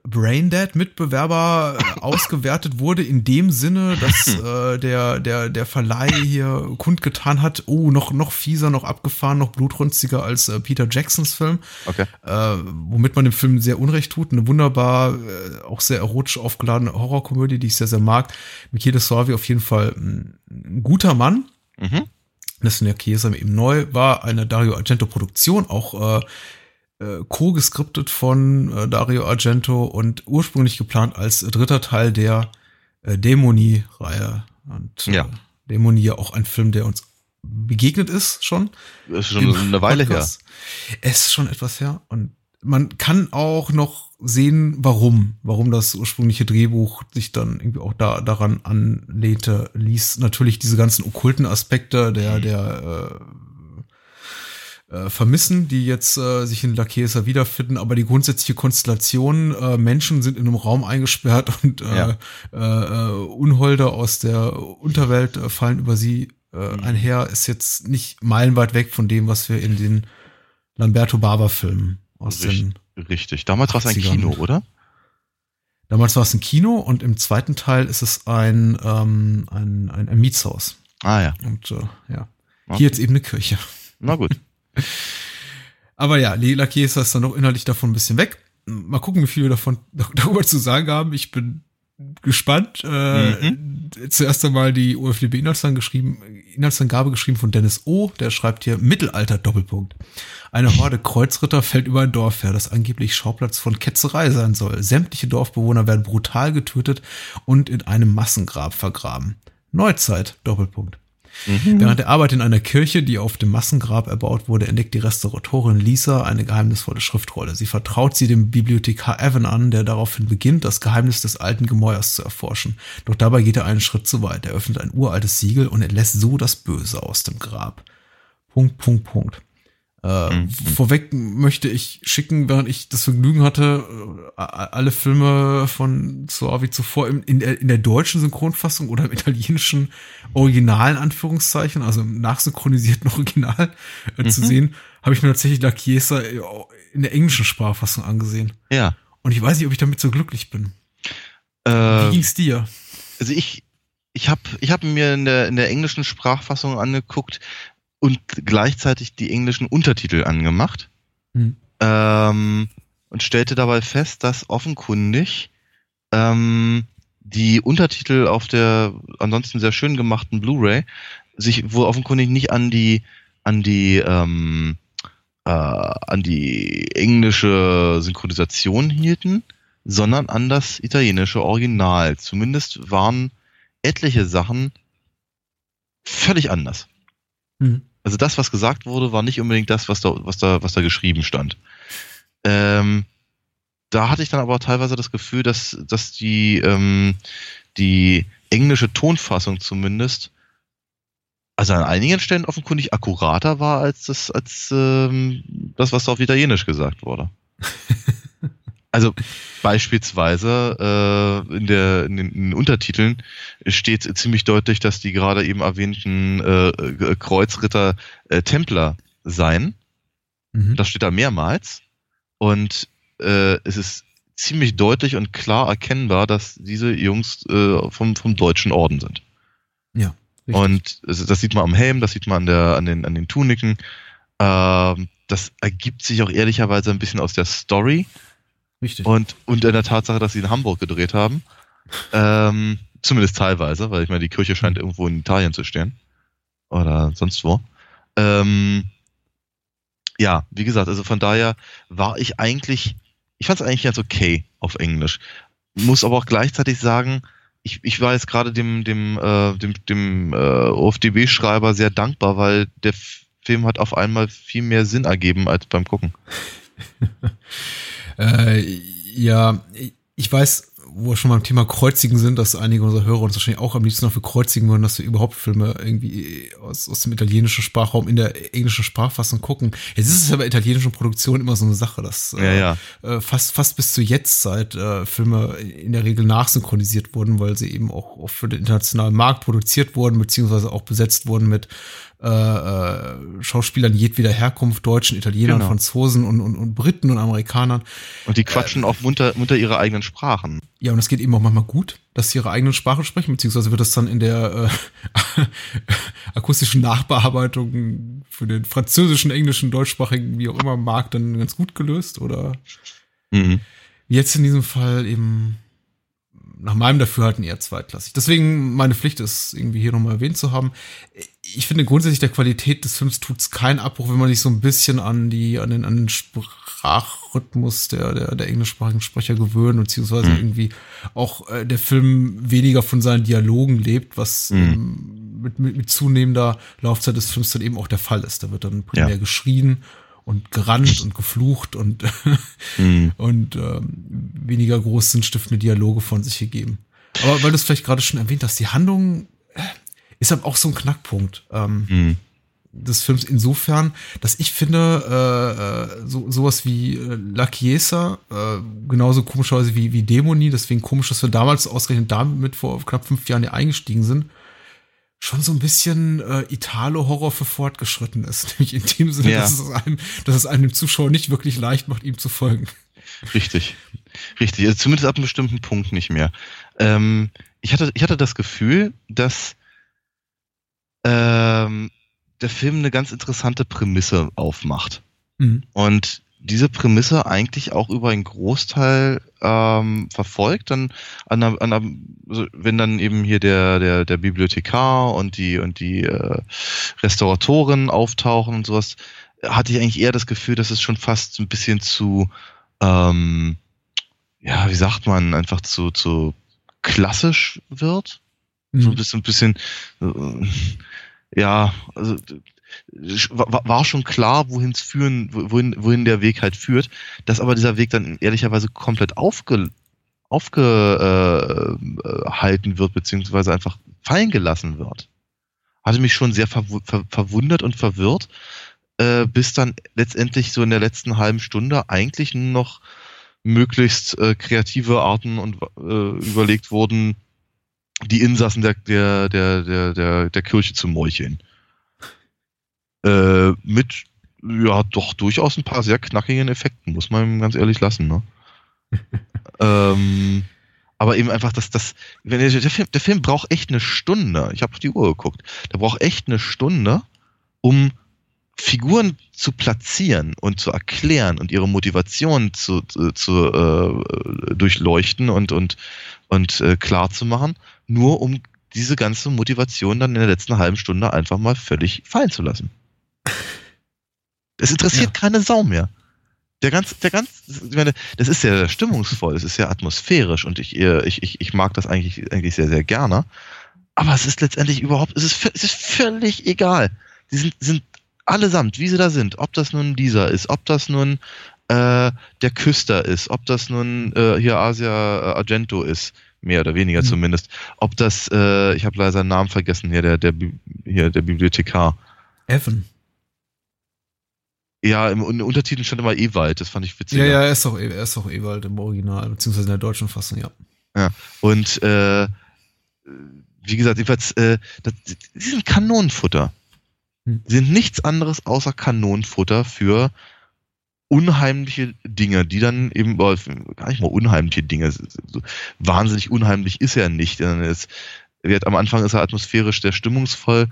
Braindead Mitbewerber äh, [laughs] ausgewertet wurde in dem Sinne, dass [laughs] äh, der der der Verleih hier kundgetan hat, oh noch noch fieser, noch abgefahren, noch blutrünstiger als äh, Peter Jacksons Film, okay. äh, womit man dem Film sehr unrecht tut. Eine wunderbar äh, auch sehr erotisch aufgeladene Horrorkomödie, die ich sehr sehr mag. Michele Sorvi auf jeden Fall ein, ein guter Mann. Mhm. Nessun Chiesa eben neu, war eine Dario Argento Produktion, auch äh, äh, co-geskriptet von äh, Dario Argento und ursprünglich geplant als dritter Teil der äh, Dämonie-Reihe. Und äh, Ja. Dämonie ja auch ein Film, der uns begegnet ist schon. Das ist schon eine Weile her. Es ist schon etwas her. Und man kann auch noch sehen, warum, warum das ursprüngliche Drehbuch sich dann irgendwie auch da daran anlehnte, ließ natürlich diese ganzen okkulten Aspekte der der äh, äh, vermissen, die jetzt äh, sich in La Chiesa wiederfinden, aber die grundsätzliche Konstellation, äh, Menschen sind in einem Raum eingesperrt und äh, Ja. äh, äh, Unholde aus der Unterwelt äh, fallen über sie äh, einher, ist jetzt nicht meilenweit weg von dem, was wir in den Lamberto Barber-Filmen aus den Richtig. Damals war es ein 80ern. Kino, oder? Damals war es ein Kino und im zweiten Teil ist es ein, ähm, ein, ein, ein Mietshaus. Ah ja. Und äh, ja, Okay. hier jetzt eben eine Kirche. Na gut. [laughs] Aber ja, La Chiesa ist dann noch inhaltlich davon ein bisschen weg. Mal gucken, wie viel wir davon [laughs] darüber zu sagen haben. Ich bin gespannt. Äh, Zuerst einmal die geschrieben, Inhaltsangabe geschrieben von Dennis O. Der schreibt hier Mittelalter Doppelpunkt. Eine Horde Kreuzritter fällt über ein Dorf her, das angeblich Schauplatz von Ketzerei sein soll. Sämtliche Dorfbewohner werden brutal getötet und in einem Massengrab vergraben. Neuzeit Doppelpunkt. Während der Arbeit in einer Kirche, die auf dem Massengrab erbaut wurde, entdeckt die Restauratorin Lisa eine geheimnisvolle Schriftrolle. Sie vertraut sie dem Bibliothekar Evan an, der daraufhin beginnt, das Geheimnis des alten Gemäuers zu erforschen. Doch dabei geht er einen Schritt zu weit. Er öffnet ein uraltes Siegel und entlässt so das Böse aus dem Grab. Punkt, Punkt, Punkt. Äh, Mhm. Vorweg möchte ich schicken, während ich das Vergnügen hatte, äh, alle Filme von so wie zuvor in, in, der, in der deutschen Synchronfassung oder im italienischen originalen Anführungszeichen, also im nachsynchronisierten [laughs] Original äh, zu Mhm. sehen, habe ich mir tatsächlich La Chiesa äh, in der englischen Sprachfassung angesehen. Ja. Und ich weiß nicht, ob ich damit so glücklich bin. Wie Äh, ging's dir? also ich, ich habe ich hab mir in der, in der englischen Sprachfassung angeguckt und gleichzeitig die englischen Untertitel angemacht. Hm. Ähm, und stellte dabei fest, dass offenkundig ähm, die Untertitel auf der ansonsten sehr schön gemachten Blu-ray sich wohl offenkundig nicht an die an die ähm, äh, an die englische Synchronisation hielten, sondern an das italienische Original. Zumindest waren etliche Sachen völlig anders. Hm. Also das, was gesagt wurde, war nicht unbedingt das, was da, was da, was da geschrieben stand. Ähm, da hatte ich dann aber teilweise das Gefühl, dass, dass die, ähm, die englische Tonfassung zumindest, also an einigen Stellen offenkundig akkurater war als das, als ähm, das, was da auf Italienisch gesagt wurde. [laughs] Also beispielsweise äh, in, der, in, den, in den Untertiteln steht ziemlich deutlich, dass die gerade eben erwähnten äh, äh, Kreuzritter äh, Templer seien. Mhm. Das steht da mehrmals. Und äh, es ist ziemlich deutlich und klar erkennbar, dass diese Jungs äh, vom, vom deutschen Orden sind. ja. richtig. Und das sieht man am Helm, das sieht man an, der, an, den, an den Tuniken. Ähm, das ergibt sich auch ehrlicherweise ein bisschen aus der Story richtig. und, und in der Tatsache, dass sie in Hamburg gedreht haben. Ähm, zumindest teilweise, weil ich meine, die Kirche scheint irgendwo in Italien zu stehen. Oder sonst wo. Ähm, ja, wie gesagt, also von daher war ich eigentlich, ich fand es eigentlich ganz okay auf Englisch. Muss aber auch gleichzeitig sagen, ich, ich war jetzt gerade dem, dem, äh, dem, dem äh, OFDB-Schreiber sehr dankbar, weil der Film hat auf einmal viel mehr Sinn ergeben als beim Gucken. [laughs] Äh, ja, ich weiß, wo wir schon beim Thema Kreuzigen sind, dass einige unserer Hörer uns wahrscheinlich auch am liebsten dafür kreuzigen würden, dass wir überhaupt Filme irgendwie aus, aus dem italienischen Sprachraum in der englischen Sprachfassung gucken. Jetzt ist es ja bei italienischen Produktionen immer so eine Sache, dass äh, Ja, ja. äh, fast, fast bis zur Jetztzeit äh, Filme in der Regel nachsynchronisiert wurden, weil sie eben auch, auch für den internationalen Markt produziert wurden, beziehungsweise auch besetzt wurden mit äh, äh, Schauspielern jedweder Herkunft, Deutschen, Italienern, Genau. Franzosen und, und, und Briten und Amerikanern. Und die quatschen auch munter, munter ihre eigenen Sprachen. Ja, und es geht eben auch manchmal gut, dass sie ihre eigenen Sprache sprechen, beziehungsweise wird das dann in der äh, [laughs] akustischen Nachbearbeitung für den französischen, englischen, deutschsprachigen, wie auch immer, Markt dann ganz gut gelöst oder Mhm. jetzt in diesem Fall eben nach meinem Dafürhalten eher zweitklassig. Deswegen meine Pflicht ist, irgendwie hier nochmal erwähnt zu haben. Ich finde grundsätzlich der Qualität des Films tut's keinen Abbruch, wenn man sich so ein bisschen an die, an den, an den Sprachrhythmus der, der, der englischsprachigen Sprecher gewöhnt, beziehungsweise mhm. irgendwie auch äh, der Film weniger von seinen Dialogen lebt, was mhm. ähm, mit, mit, mit zunehmender Laufzeit des Films dann eben auch der Fall ist. Da wird dann primär ja. geschrien und gerannt und geflucht und, [laughs] mhm. und ähm, weniger groß sinnstiftende Dialoge von sich gegeben. Aber weil du es vielleicht gerade schon erwähnt hast, die Handlung äh, ist aber auch so ein Knackpunkt ähm, mhm. des Films insofern, dass ich finde, äh, äh, so, sowas wie äh, La Chiesa, äh, genauso komischerweise wie, wie Dämonie, deswegen komisch, dass wir damals ausgerechnet damit vor knapp fünf Jahren hier eingestiegen sind, schon so ein bisschen äh, Italo-Horror für fortgeschritten ist. [laughs] Nämlich in dem Sinne, ja. dass, es einem, dass es einem Zuschauer nicht wirklich leicht macht, ihm zu folgen. Richtig. Richtig. Also zumindest ab einem bestimmten Punkt nicht mehr. Ähm, ich, hatte, ich hatte das Gefühl, dass ähm, der Film eine ganz interessante Prämisse aufmacht. Mhm. Und diese Prämisse eigentlich auch über einen Großteil ähm, verfolgt, dann an einer, an einer, also wenn dann eben hier der der der Bibliothekar und die und die äh, Restauratoren auftauchen und sowas, hatte ich eigentlich eher das Gefühl, dass es schon fast ein bisschen zu ähm, ja, wie sagt man, einfach zu zu klassisch wird. Mhm. So ein bisschen, ein bisschen äh, ja, also war schon klar, wohin es führen, wohin, wohin der Weg halt führt, dass aber dieser Weg dann ehrlicherweise komplett aufge, aufgehalten äh, wird, beziehungsweise einfach fallen gelassen wird. Hatte mich schon sehr verw ver verwundert und verwirrt, äh, bis dann letztendlich so in der letzten halben Stunde eigentlich nur noch möglichst äh, kreative Arten und äh, überlegt wurden, die Insassen der, der, der, der, der, Kirche zu meucheln. Äh, mit, ja, doch durchaus ein paar sehr knackigen Effekten, muss man ganz ehrlich lassen, ne? [laughs] ähm, aber eben einfach, dass das, wenn der, der, Film, der Film braucht echt eine Stunde. Ich habe auf die Uhr geguckt. Der braucht echt eine Stunde, um Figuren zu platzieren und zu erklären und ihre Motivation zu, zu, zu äh, durchleuchten und und und äh, klar zu machen, nur um diese ganze Motivation dann in der letzten halben Stunde einfach mal völlig fallen zu lassen. Es interessiert ja. keine Sau mehr. Der ganz, der ganz, ich meine, das ist ja stimmungsvoll, es ist ja atmosphärisch und ich, ich, ich, ich mag das eigentlich, eigentlich sehr, sehr gerne. Aber es ist letztendlich überhaupt, es ist, es ist völlig egal. Die sind, sind allesamt, wie sie da sind, ob das nun dieser ist, ob das nun äh, der Küster ist, ob das nun äh, hier Asia äh, Argento ist, mehr oder weniger mhm. zumindest, ob das, äh, ich habe leider seinen Namen vergessen, hier der, der, hier der Bibliothekar. Evan. Ja, im, im Untertitel stand immer Ewald, das fand ich witzig. Ja, ja, er ist auch, er ist auch Ewald im Original, beziehungsweise in der deutschen Fassung, ja. Ja, und äh, wie gesagt, jedenfalls, äh, das, die sind Kanonenfutter. Hm. Die sind nichts anderes außer Kanonenfutter für unheimliche Dinge, die dann eben, gar nicht mal unheimliche Dinge, wahnsinnig unheimlich ist er nicht. Es wird, am Anfang ist er atmosphärisch sehr stimmungsvoll,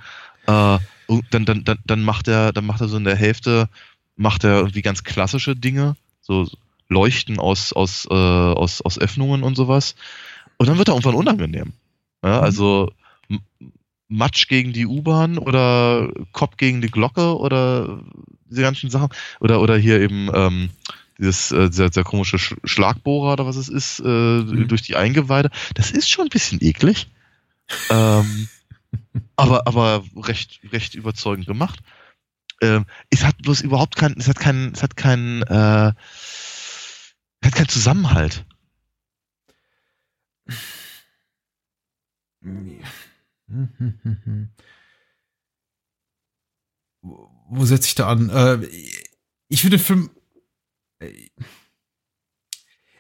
äh, und dann, dann, dann, dann macht er, dann macht er so in der Hälfte, macht er irgendwie ganz klassische Dinge, so Leuchten aus, aus, äh, aus, aus Öffnungen und sowas. Und dann wird er irgendwann unangenehm. Ja, mhm. also Matsch gegen die U-Bahn oder Kopf gegen die Glocke oder diese ganzen Sachen. Oder, oder hier eben ähm, dieses äh, sehr, sehr komische Sch Schlagbohrer oder was es ist, äh, mhm. durch die Eingeweide. Das ist schon ein bisschen eklig. ähm, [laughs] aber, aber recht, recht überzeugend gemacht. Ähm, es hat bloß überhaupt keinen, es hat keinen, es hat keinen, äh, es hat keinen Zusammenhalt. [laughs] Wo setze ich da an? Äh, ich finde den Film. Äh,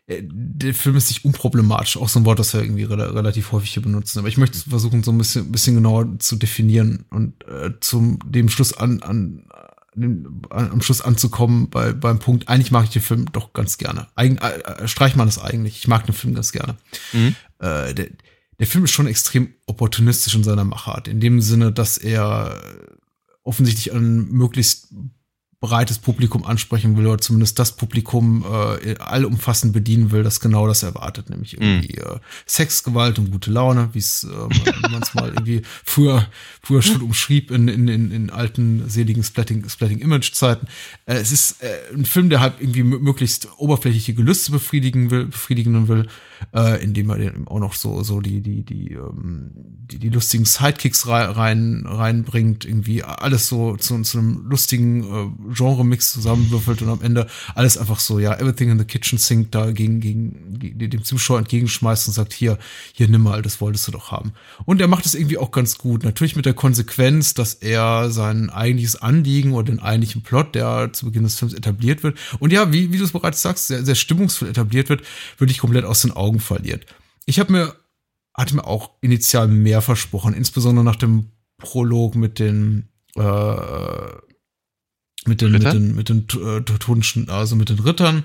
der Film ist nicht unproblematisch, auch so ein Wort, das wir irgendwie re relativ häufig hier benutzen. Aber ich möchte versuchen, so ein bisschen, bisschen genauer zu definieren und äh, zum dem Schluss an, an, an, am Schluss anzukommen bei, beim Punkt, eigentlich mag ich den Film doch ganz gerne. Eig äh, streich man das eigentlich. Ich mag den Film ganz gerne. Mhm. Äh, der, der Film ist schon extrem opportunistisch in seiner Machart, in dem Sinne, dass er offensichtlich an möglichst breites Publikum ansprechen will oder zumindest das Publikum äh, allumfassend bedienen will, das genau das erwartet, nämlich irgendwie mhm. äh, Sex, Gewalt und gute Laune, wie es äh, man es mal irgendwie früher früher schon umschrieb in, in, in, in alten seligen Splatting, Splatting Image Zeiten. Äh, es ist äh, ein Film, der halt irgendwie möglichst oberflächliche Gelüste befriedigen will, befriedigen will, äh, indem er auch noch so so die die die ähm, die, die lustigen Sidekicks rein reinbringt, irgendwie alles so zu, zu einem lustigen äh, Genre-Mix zusammenwürfelt und am Ende alles einfach so, ja, everything in the kitchen sink da gegen, gegen, gegen dem Zuschauer entgegenschmeißt und sagt, hier, hier nimm mal, das wolltest du doch haben. Und er macht es irgendwie auch ganz gut. Natürlich mit der Konsequenz, dass er sein eigentliches Anliegen oder den eigentlichen Plot, der zu Beginn des Films etabliert wird und ja, wie, wie du es bereits sagst, sehr, sehr stimmungsvoll etabliert wird, wirklich komplett aus den Augen verliert. Ich habe mir, hatte mir auch initial mehr versprochen, insbesondere nach dem Prolog mit den äh, mit den, mit den, mit den äh, Teutonischen, also mit den Rittern.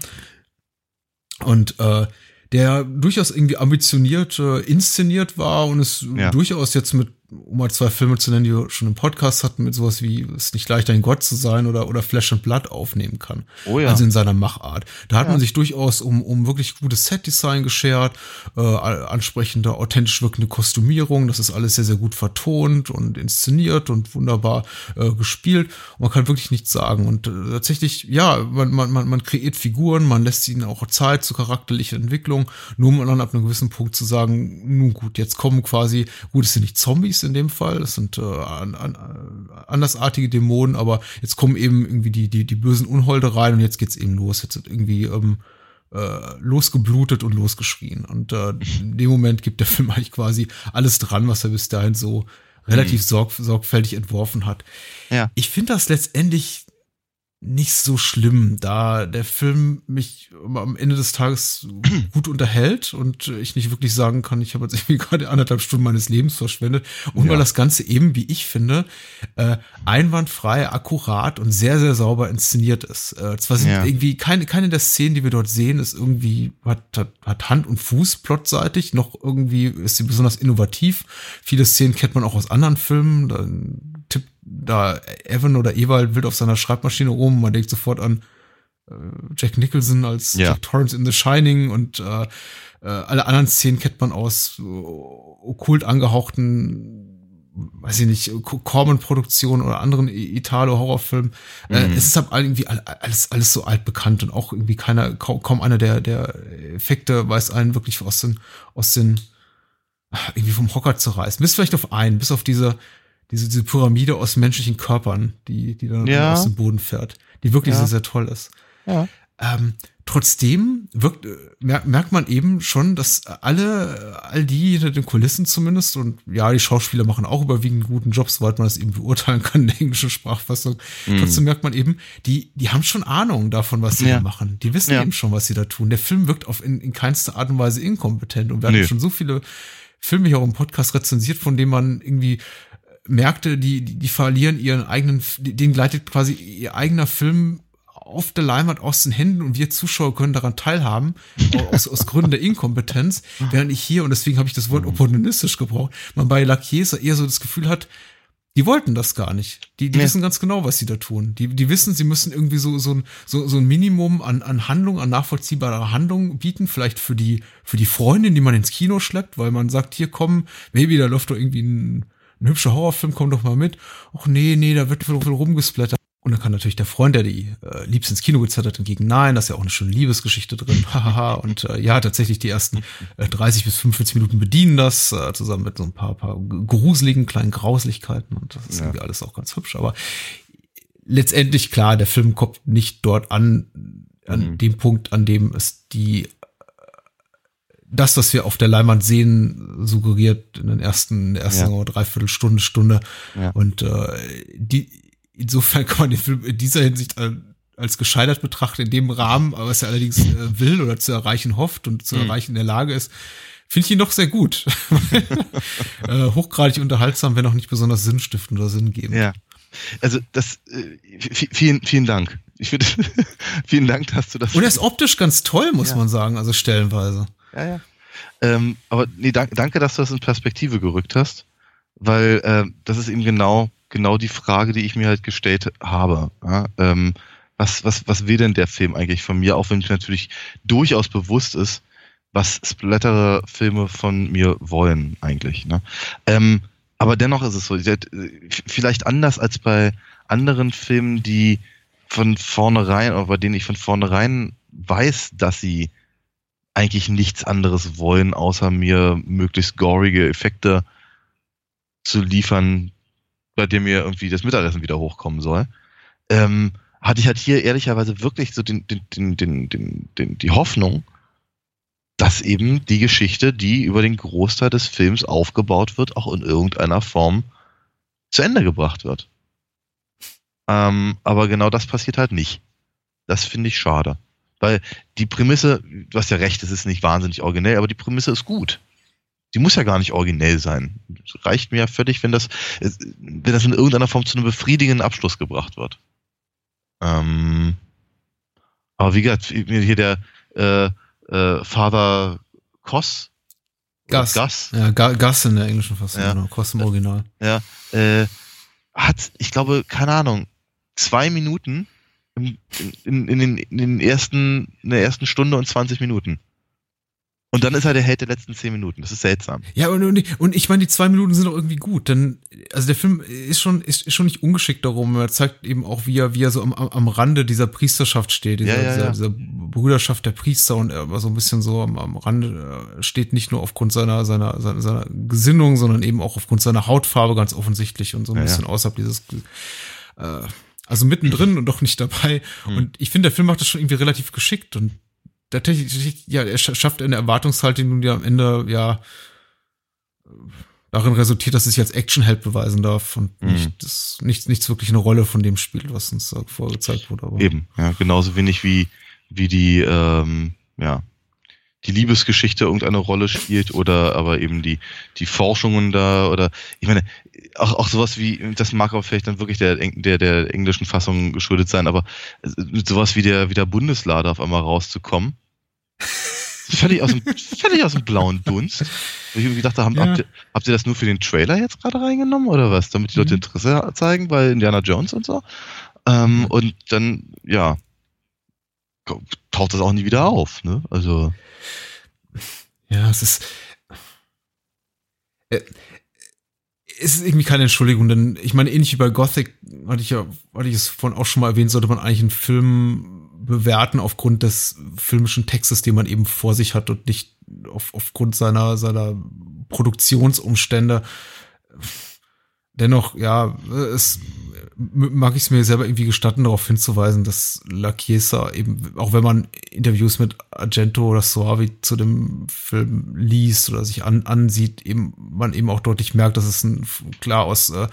Und äh, der durchaus irgendwie ambitioniert äh, inszeniert war und es ja. durchaus jetzt mit um mal zwei Filme zu nennen, die wir schon im Podcast hatten, mit sowas wie Es nicht leichter ein Gott zu sein oder, oder Flash and Blood aufnehmen kann. Oh ja. Also in seiner Machart. Da hat ja. man sich durchaus um, um wirklich gutes Setdesign geschert, äh, ansprechende, authentisch wirkende Kostümierung. Das ist alles sehr, sehr gut vertont und inszeniert und wunderbar äh, gespielt. Und man kann wirklich nichts sagen. Und äh, tatsächlich, ja, man, man, man, man kreiert Figuren, man lässt ihnen auch Zeit zur charakterlichen Entwicklung, nur um dann ab einem gewissen Punkt zu sagen, nun gut, jetzt kommen quasi, gut, es sind nicht Zombies, Zombies in dem Fall. Das sind äh, an, an, andersartige Dämonen, aber jetzt kommen eben irgendwie die, die, die bösen Unholde rein und jetzt geht's eben los. Jetzt wird irgendwie ähm, äh, losgeblutet und losgeschrien. Und äh, in dem Moment gibt der Film eigentlich quasi alles dran, was er bis dahin so relativ mhm. sorg sorgfältig entworfen hat. Ja. Ich finde das letztendlich nicht so schlimm, da der Film mich am Ende des Tages [clears throat] gut unterhält und ich nicht wirklich sagen kann, ich habe jetzt irgendwie [laughs] gerade anderthalb Stunden meines Lebens verschwendet und ja. weil das Ganze eben, wie ich finde, äh, einwandfrei, akkurat und sehr, sehr sauber inszeniert ist. Äh, zwar sind ja. irgendwie keine, keine der Szenen, die wir dort sehen, ist irgendwie, hat, hat, hat Hand und Fuß plotseitig, noch irgendwie ist sie besonders innovativ. Viele Szenen kennt man auch aus anderen Filmen, dann tippt da Evan oder Ewald wild auf seiner Schreibmaschine rum. Man denkt sofort an äh, Jack Nicholson als ja. Jack Torrance in The Shining und äh, äh, alle anderen Szenen kennt man aus äh, okkult angehauchten weiß ich nicht, Corman-Produktionen oder anderen Italo-Horrorfilmen. Äh, mhm. Äh, es ist halt irgendwie alles, alles so altbekannt und auch irgendwie keiner, kaum, kaum einer der, der Effekte weiß einen wirklich aus den, aus den, irgendwie vom Hocker zu reißen. Bis vielleicht auf einen, bis auf diese, diese, diese Pyramide aus menschlichen Körpern, die, die dann ja. aus dem Boden fährt, die wirklich ja. sehr, sehr toll ist. Ja. Ähm, trotzdem wirkt, äh, merkt man eben schon, dass alle, all die hinter den Kulissen zumindest, und ja, die Schauspieler machen auch überwiegend guten Jobs, soweit man das eben beurteilen kann [laughs] in der englischen Sprachfassung. Mhm. Trotzdem merkt man eben, die, die haben schon Ahnung davon, was sie ja. machen. Die wissen ja. eben schon, was sie da tun. Der Film wirkt auf in, in keinster Art und Weise inkompetent und wir nee. hatten schon so viele Filme hier auch im Podcast rezensiert, von denen man irgendwie Märkte, die, die, die verlieren ihren eigenen, den gleitet quasi ihr eigener Film auf der Leinwand aus den Händen und wir Zuschauer können daran teilhaben, [laughs] aus, aus Gründen der Inkompetenz, während ich hier, und deswegen habe ich das Wort mhm. opportunistisch gebraucht, man bei Lakiesa eher so das Gefühl hat, die wollten das gar nicht. Die, die ja. wissen ganz genau, was sie da tun. Die, die wissen, sie müssen irgendwie so, so, ein, so, so ein Minimum an, an Handlung, an nachvollziehbarer Handlung bieten, vielleicht für die, für die Freundin, die man ins Kino schleppt, weil man sagt, hier komm, maybe, da läuft doch irgendwie ein ein hübscher Horrorfilm, komm doch mal mit. Ach nee, nee, da wird viel rumgesplattert. Und dann kann natürlich der Freund, der die äh, liebst ins Kino gezettert, entgegen, nein, da ist ja auch eine schöne Liebesgeschichte drin, [laughs] hahaha. und äh, ja, tatsächlich die ersten äh, 30 bis 45 Minuten bedienen das, äh, zusammen mit so ein paar, paar gruseligen kleinen Grauslichkeiten und das ist ja. irgendwie alles auch ganz hübsch. Aber letztendlich, klar, der Film kommt nicht dort an, an mhm. dem Punkt, an dem es die das, was wir auf der Leinwand sehen, suggeriert in den ersten, in der ersten ja. dreiviertel Stunde. Ja. Und äh, die, insofern [laughs] kann man den Film in dieser Hinsicht äh, als gescheitert betrachten, in dem Rahmen, was er allerdings äh, will oder zu erreichen hofft und zu mhm. erreichen in der Lage ist, finde ich ihn doch sehr gut. [laughs] äh, hochgradig unterhaltsam, wenn auch nicht besonders sinnstiftend oder sinngebend. Ja. Also das äh, vielen, vielen Dank. Ich finde, [laughs] vielen Dank, dass du das. Und er ist optisch ganz toll, muss ja. man sagen, also stellenweise. Ja, ja. Ähm, aber nee, danke, danke, dass du das in Perspektive gerückt hast, weil äh, das ist eben genau genau die Frage, die ich mir halt gestellt habe. Ja, ähm, was, was, was will denn der Film eigentlich von mir, auch wenn mir natürlich durchaus bewusst ist, was Splattere-Filme von mir wollen eigentlich. Ne? Ähm, aber dennoch ist es so, vielleicht anders als bei anderen Filmen, die von vornherein, oder bei denen ich von vornherein weiß, dass sie eigentlich nichts anderes wollen, außer mir möglichst gorige Effekte zu liefern, bei dem mir irgendwie das Mittagessen wieder hochkommen soll. Ähm, hatte ich halt hier ehrlicherweise wirklich so den, den, den, den, den, den, die Hoffnung, dass eben die Geschichte, die über den Großteil des Films aufgebaut wird, auch in irgendeiner Form zu Ende gebracht wird. Ähm, aber genau das passiert halt nicht. Das finde ich schade. Weil die Prämisse, du hast ja recht, es ist nicht wahnsinnig originell, aber die Prämisse ist gut. Die muss ja gar nicht originell sein. Reicht mir ja völlig, wenn das, wenn das in irgendeiner Form zu einem befriedigenden Abschluss gebracht wird. Ähm, aber wie gesagt, hier der äh, äh, Father Koss. Gas. Gas. Ja, Gas in der englischen Fassung, ja. genau. Koss im Original. Ja, äh, hat, ich glaube, keine Ahnung, zwei Minuten in, in, in, den, in den ersten, in der ersten Stunde und 20 Minuten. Und dann ist er der Held der letzten zehn Minuten. Das ist seltsam. Ja, und, und, und ich meine, die zwei Minuten sind auch irgendwie gut. Denn, also der Film ist schon, ist, schon nicht ungeschickt darum. Er zeigt eben auch, wie er, wie er so am, am Rande dieser Priesterschaft steht, dieser, ja, ja, ja. Dieser, Brüderschaft der Priester und er war so ein bisschen so am, am Rande äh, steht nicht nur aufgrund seiner, seiner, seiner, seiner Gesinnung, sondern eben auch aufgrund seiner Hautfarbe ganz offensichtlich und so ein bisschen außerhalb dieses, äh, also mittendrin und doch nicht dabei. Hm. Und ich finde, der Film macht das schon irgendwie relativ geschickt und tatsächlich, ja, er schafft eine Erwartungshaltung, die am Ende, ja, darin resultiert, dass es sich als Actionheld beweisen darf und mhm. nicht, das, nichts, nichts wirklich eine Rolle von dem spielt, was uns da vorgezeigt wurde. Aber Eben, ja, genauso wenig wie, wie die, ähm, ja, die Liebesgeschichte irgendeine Rolle spielt oder aber eben die, die Forschungen da oder ich meine, auch, auch sowas wie, das mag aber vielleicht dann wirklich der, der, der englischen Fassung geschuldet sein, aber sowas wie der, wie der Bundeslader auf einmal rauszukommen. völlig aus dem, völlig aus dem blauen Dunst. Ich irgendwie dachte, haben, ja. habt, ihr, habt ihr das nur für den Trailer jetzt gerade reingenommen oder was? Damit die Leute mhm. Interesse zeigen bei Indiana Jones und so. Ähm, und dann, ja, taucht das auch nie wieder auf, ne? Also. Ja, es ist. Äh, es ist irgendwie keine Entschuldigung, denn ich meine, ähnlich wie bei Gothic, hatte ich ja, hatte ich es vorhin auch schon mal erwähnt, sollte man eigentlich einen Film bewerten aufgrund des filmischen Textes, den man eben vor sich hat und nicht auf, aufgrund seiner, seiner Produktionsumstände. Dennoch, ja, es mag ich es mir selber irgendwie gestatten, darauf hinzuweisen, dass La Chiesa eben, auch wenn man Interviews mit Argento oder Soavi zu dem Film liest oder sich an, ansieht, eben man eben auch deutlich merkt, dass es ein klar aus äh,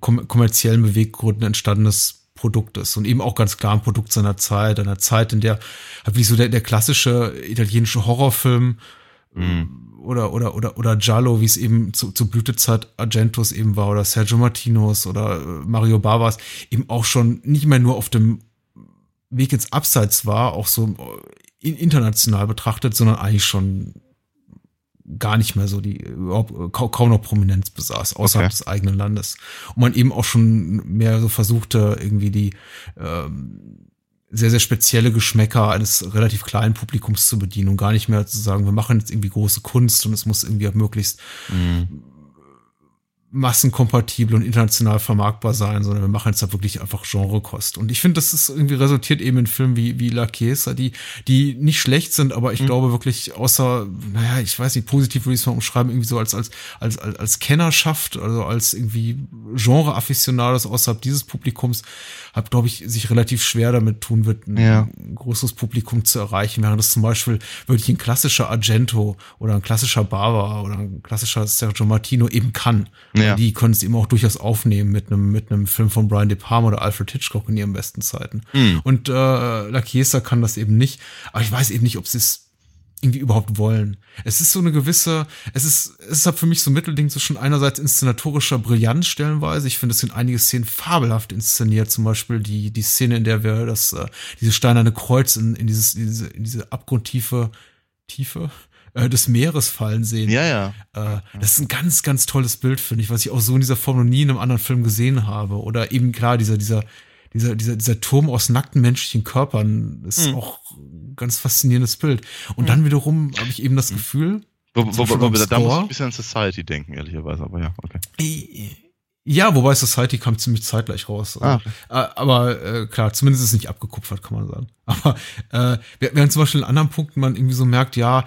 kommerziellen Beweggründen entstandenes Produkt ist und eben auch ganz klar ein Produkt seiner Zeit, einer Zeit, in der halt wie so der, der klassische italienische Horrorfilm mhm oder, oder, oder, oder Giallo, wie es eben zu, zu Blütezeit Argentos eben war, oder Sergio Martinos oder äh, Mario Barbas, eben auch schon nicht mehr nur auf dem Weg ins Abseits war, auch so äh, international betrachtet, sondern eigentlich schon gar nicht mehr so die überhaupt äh, kaum noch Prominenz besaß außerhalb okay. des eigenen Landes und man eben auch schon mehr so versuchte irgendwie die ähm, sehr, sehr spezielle Geschmäcker eines relativ kleinen Publikums zu bedienen und gar nicht mehr zu sagen, wir machen jetzt irgendwie große Kunst und es muss irgendwie möglichst mhm massenkompatibel und international vermarktbar sein, sondern wir machen jetzt da wirklich einfach Genrekost. Und ich finde, das ist irgendwie resultiert eben in Filmen wie, wie La Chiesa, die, die nicht schlecht sind, aber ich mhm. glaube wirklich außer, naja, ich weiß nicht, positiv würde ich es mal umschreiben, irgendwie so als, als, als, als, als Kennerschaft, also als irgendwie Genre-Afficionados außerhalb dieses Publikums, hat, glaube ich, sich relativ schwer damit tun wird, ein ja. größeres Publikum zu erreichen, während das zum Beispiel wirklich ein klassischer Argento oder ein klassischer Bava oder ein klassischer Sergio Martino eben kann. Ja. Die können es eben auch durchaus aufnehmen mit einem mit einem Film von Brian De Palma oder Alfred Hitchcock in ihren besten Zeiten. Mhm. Und äh, La Chiesa kann das eben nicht. Aber ich weiß eben nicht, ob sie es irgendwie überhaupt wollen. Es ist so eine gewisse, es ist, es ist halt für mich so ein Mittelding zwischen einerseits inszenatorischer Brillanz stellenweise. Ich finde, es sind einige Szenen fabelhaft inszeniert. Zum Beispiel die, die Szene, in der wir das, äh, diese steinerne Kreuz in, in dieses, in diese, in diese abgrundtiefe, Tiefe, äh, des Meeres fallen sehen. Ja, ja. Äh, das ist ein ganz, ganz tolles Bild, finde ich, was ich auch so in dieser Form noch nie in einem anderen Film gesehen habe. Oder eben klar, dieser, dieser, dieser, dieser, dieser Turm aus nackten menschlichen Körpern ist Mhm. auch ein ganz faszinierendes Bild. Und dann wiederum habe ich eben das Gefühl, Wo, wo, wo, da muss ich ein bisschen an Society denken, ehrlicherweise, aber ja, okay. Ja, wobei Society kam ziemlich zeitgleich raus. Ah, äh, aber äh, klar, zumindest ist es nicht abgekupfert, kann man sagen. [laughs] Aber äh, während zum Beispiel in anderen Punkten man irgendwie so merkt, ja,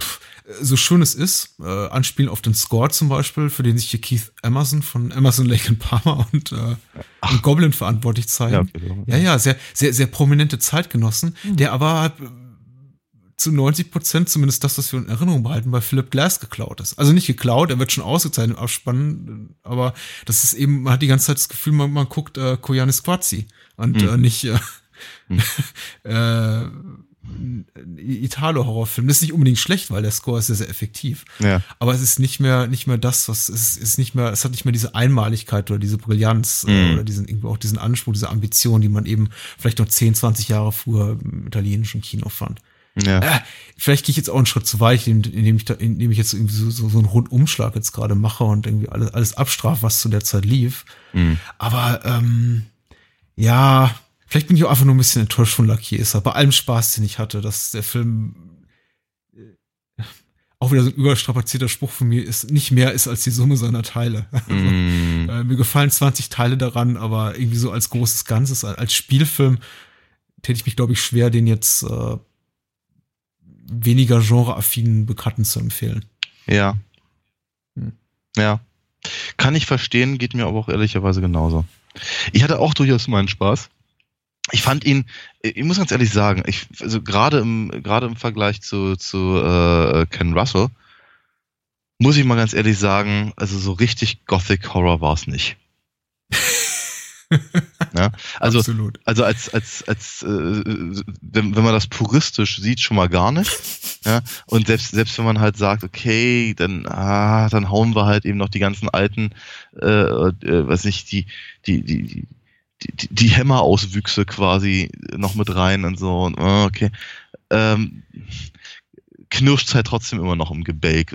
pff, so schön es ist, äh, anspielen auf den Score zum Beispiel, für den sich hier Keith Emerson von Emerson [laughs] Lake and Palmer und, äh, und Goblin verantwortlich zeigen. Ja. Ja, ja, sehr, sehr, sehr prominente Zeitgenossen, der aber zu 90 Prozent, zumindest das, was wir in Erinnerung behalten, bei Philip Glass geklaut ist. Also nicht geklaut, er wird schon ausgezeichnet im Abspann, aber das ist eben, man hat die ganze Zeit das Gefühl, man, man guckt äh, Koyanis Quazzi und Hm. äh, nicht äh, Hm. [laughs] äh, Italo-Horrorfilm. Das ist nicht unbedingt schlecht, weil der Score ist sehr, sehr effektiv. Ja. Aber es ist nicht mehr, nicht mehr das, was es ist nicht mehr, es hat nicht mehr diese Einmaligkeit oder diese Brillanz Mhm. oder diesen, irgendwie auch diesen Anspruch, diese Ambition, die man eben vielleicht noch 10, 20 Jahre früher im italienischen Kino fand. Ja. Äh, vielleicht gehe ich jetzt auch einen Schritt zu weit, indem, ich da, indem ich jetzt irgendwie so, so, so einen Rundumschlag jetzt gerade mache und irgendwie alles, alles abstrafe, was zu der Zeit lief. Mhm. Aber ähm, ja, vielleicht bin ich auch einfach nur ein bisschen enttäuscht von Lakiesa. Bei allem Spaß, den ich hatte, dass der Film äh, auch wieder so ein überstrapazierter Spruch von mir ist, nicht mehr ist als die Summe seiner Teile. Mhm. [laughs] Äh, mir gefallen 20 Teile daran, aber irgendwie so als großes Ganzes, als Spielfilm täte ich mich, glaube ich, schwer, den jetzt äh, weniger genreaffinen Bekannten zu empfehlen. Ja. Hm. Ja. Kann ich verstehen, geht mir aber auch ehrlicherweise genauso. Ich hatte auch durchaus meinen Spaß. Ich fand ihn, ich muss ganz ehrlich sagen, ich, also gerade im, gerade im Vergleich zu, zu äh, Ken Russell, muss ich mal ganz ehrlich sagen, also so richtig Gothic Horror war es nicht. [laughs] ja, also Absolut. also als als als äh, wenn, wenn man das puristisch sieht schon mal gar nicht ja [laughs] und selbst selbst wenn man halt sagt okay dann ah, dann hauen wir halt eben noch die ganzen alten äh, äh, weiß nicht die die die die die, die Hämmerauswüchse quasi noch mit rein und so und ah, okay. Ähm, knirscht halt trotzdem immer noch im Gebälk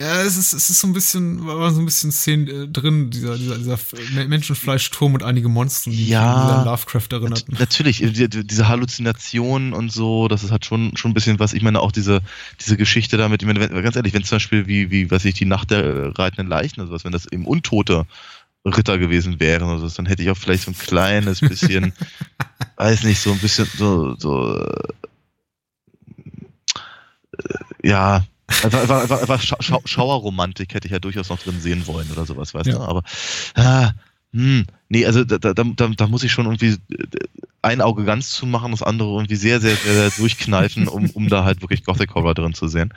Ja, es ist, es ist so ein bisschen, war so ein bisschen Szenen äh, drin, dieser, dieser, dieser Me- Menschenfleischturm und einige Monster, die Ja. an Lovecraft erinnerten. Nat- Natürlich, äh, die- die- diese Halluzinationen und so, das ist halt schon, schon ein bisschen was. Ich meine, auch diese, diese Geschichte damit, ich meine, wenn, ganz ehrlich, wenn zum Beispiel wie, wie, was ich, die Nacht der reitenden Leichen oder sowas, wenn das eben untote Ritter gewesen wären oder so, dann hätte ich auch vielleicht so ein kleines bisschen, [laughs] weiß nicht, so ein bisschen, so, so, ja, einfach, einfach, einfach, einfach Scha Schau Schauerromantik hätte ich ja durchaus noch drin sehen wollen oder sowas, weißt Ja. du, aber, ah, hm, nee, also da, da, da, da muss ich schon irgendwie äh, ein Auge ganz zumachen, das andere irgendwie sehr, sehr, sehr, sehr durchkneifen, um, um da halt wirklich Gothic Horror drin zu sehen.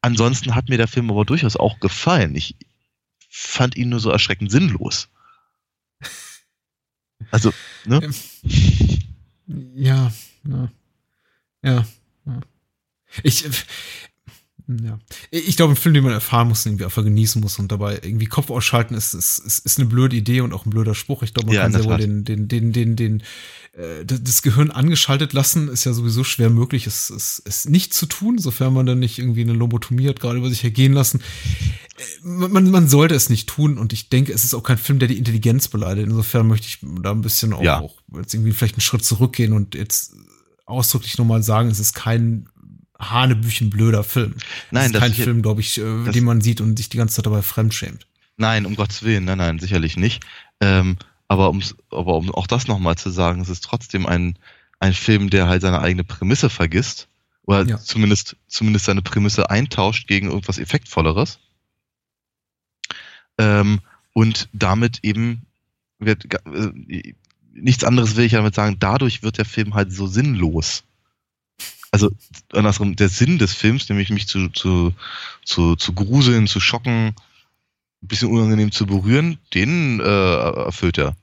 Ansonsten hat mir der Film aber durchaus auch gefallen. Ich fand ihn nur so erschreckend sinnlos. Also, ne? Ja, ja, ja. ja. Ich, äh, ja. Ich glaube, ein Film, den man erfahren muss, den irgendwie einfach genießen muss und dabei irgendwie Kopf ausschalten, ist, ist, ist, ist eine blöde Idee und auch ein blöder Spruch. Ich glaube, man Ja, kann sehr wohl den, den, den, den, den, äh, das Gehirn angeschaltet lassen, ist ja sowieso schwer möglich, es, es, es nicht zu tun, sofern man dann nicht irgendwie eine Lobotomie hat, gerade über sich ergehen lassen. Äh, Man, man sollte es nicht tun und ich denke, es ist auch kein Film, der die Intelligenz beleidigt. Insofern möchte ich da ein bisschen auch, Ja. auch jetzt irgendwie vielleicht einen Schritt zurückgehen und jetzt ausdrücklich nochmal sagen, es ist kein hanebüchenblöder Film. Nein, es ist das kein sicher- Film, glaube ich, äh, das- den man sieht und sich die ganze Zeit dabei fremdschämt. Nein, um Gottes Willen, nein, nein, sicherlich nicht. Ähm, aber, um's, aber um auch das nochmal zu sagen, es ist trotzdem ein, ein Film, der halt seine eigene Prämisse vergisst. Oder Ja. zumindest, zumindest seine Prämisse eintauscht gegen irgendwas Effektvolleres. Ähm, und damit eben wird, äh, nichts anderes will ich damit sagen, dadurch wird der Film halt so sinnlos. Also andersrum, der Sinn des Films, nämlich mich zu, zu, zu, zu gruseln, zu schocken, ein bisschen unangenehm zu berühren, den äh, erfüllt er.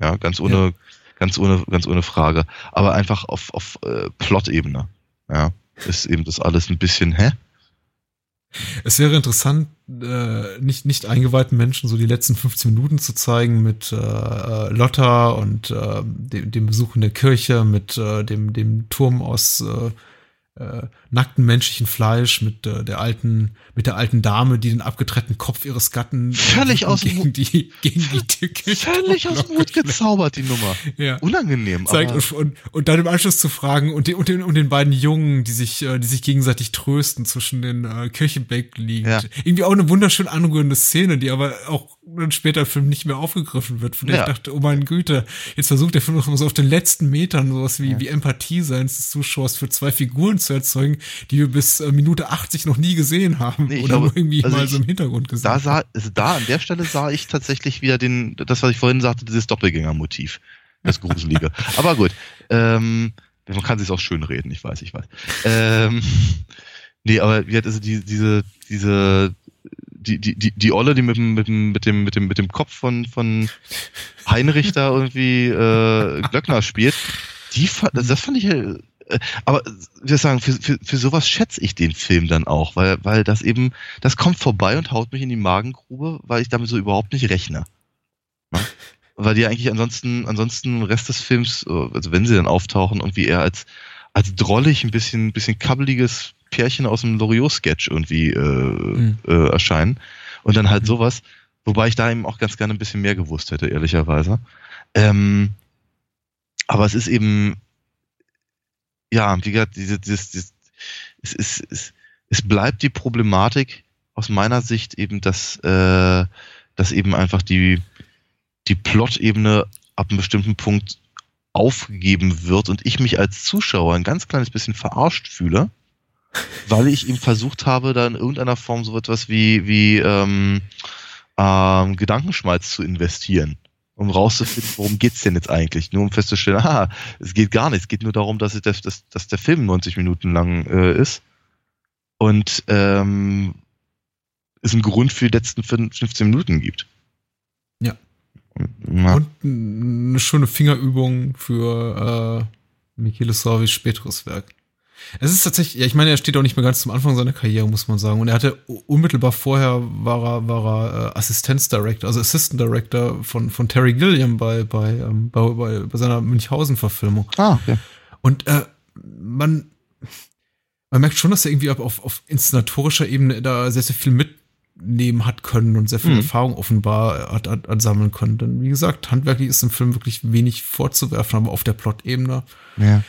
Ja, ganz ohne, ganz ohne, ganz ohne Frage. Aber einfach auf, auf äh, Plot-Ebene. Ja, ist eben das alles ein bisschen, hä? Es wäre interessant, äh, nicht, nicht eingeweihten Menschen so die letzten 15 Minuten zu zeigen mit äh, äh, Lotta und äh, dem, dem Besuch in der Kirche, mit äh, dem, dem Turm aus äh, äh, nackten menschlichen Fleisch mit äh, der alten mit der alten Dame, die den abgetrennten Kopf ihres Gatten Völlig aus gegen die gegen die Tücke Völlig aus dem Hut [laughs] [laughs] gezaubert, die Nummer. Ja. Unangenehm. zeigt aber und, und, dann im Anschluss zu fragen und, den, und, den, und den beiden Jungen, die sich, äh, die sich gegenseitig trösten zwischen den äh, Kirchenbänken liegend. Ja. Irgendwie auch eine wunderschön anrührende Szene, die aber auch dann später im Film nicht mehr aufgegriffen wird, von der Ja. ich dachte, oh mein Güte, jetzt versucht der Film noch mal so auf den letzten Metern sowas wie, wie Empathie seins des Zuschauers für zwei Figuren zu erzeugen, die wir bis äh, Minute 80 noch nie gesehen haben Nee, oder glaube, irgendwie also mal so im Hintergrund gesehen. da sah, also da an der Stelle sah ich tatsächlich wieder den, das, was ich vorhin sagte, dieses Doppelgänger-Motiv. Das Gruselige. [laughs] Aber gut. Ähm, man kann sich auch schön reden, ich weiß, ich weiß. Ähm, nee, aber wie hat also die, diese, diese, die, die, die, die Olle, die mit dem, mit dem, mit dem, mit dem, mit dem Kopf von, von Heinrich da irgendwie äh, Glöckner spielt, die das fand ich äh, aber wir sagen, für, für, für sowas schätze ich den Film dann auch, weil, weil das eben, das kommt vorbei und haut mich in die Magengrube, weil ich damit so überhaupt nicht rechne. Ne? Weil die eigentlich ansonsten, ansonsten Rest des Films, äh, also wenn sie dann auftauchen, irgendwie eher als, als drollig, ein bisschen, bisschen kabbeliges Pärchen aus dem Loriot-Sketch irgendwie äh, Mhm. äh, erscheinen. Und dann halt Mhm. sowas, wobei ich da eben auch ganz gerne ein bisschen mehr gewusst hätte, ehrlicherweise. Ähm, aber es ist eben, ja, wie gesagt, diese, dieses, dieses, es, es, es, es bleibt die Problematik aus meiner Sicht eben, dass, äh, dass eben einfach die, die Plot-Ebene ab einem bestimmten Punkt aufgegeben wird und ich mich als Zuschauer ein ganz kleines bisschen verarscht fühle, [laughs] weil ich eben versucht habe, da in irgendeiner Form so etwas wie, wie ähm, ähm, Gedankenschmalz zu investieren, um rauszufinden, worum geht's denn jetzt eigentlich? Nur um festzustellen, ah, es geht gar nicht, es geht nur darum, dass, dass, dass, dass der Film 90 Minuten lang äh, ist und ähm, es einen Grund für die letzten 15 Minuten gibt. Ja. Ja. Und eine schöne Fingerübung für äh, Michele Sorvis späteres Werk. Es ist tatsächlich, ja, ich meine, er steht auch nicht mehr ganz zum Anfang seiner Karriere, muss man sagen. Und er hatte unmittelbar vorher war er, war er äh, Assistenzdirector, also Assistant Director von, von Terry Gilliam bei, bei, ähm, bei, bei, bei seiner Münchhausen-Verfilmung. Ah, okay. Und äh, man, man merkt schon, dass er irgendwie auf, auf inszenatorischer Ebene da sehr, sehr viel mitnehmen hat können und sehr viel Mhm. Erfahrung offenbar hat, hat, hat sammeln können. Denn wie gesagt, handwerklich ist im Film wirklich wenig vorzuwerfen, aber auf der Plot-Ebene Ja.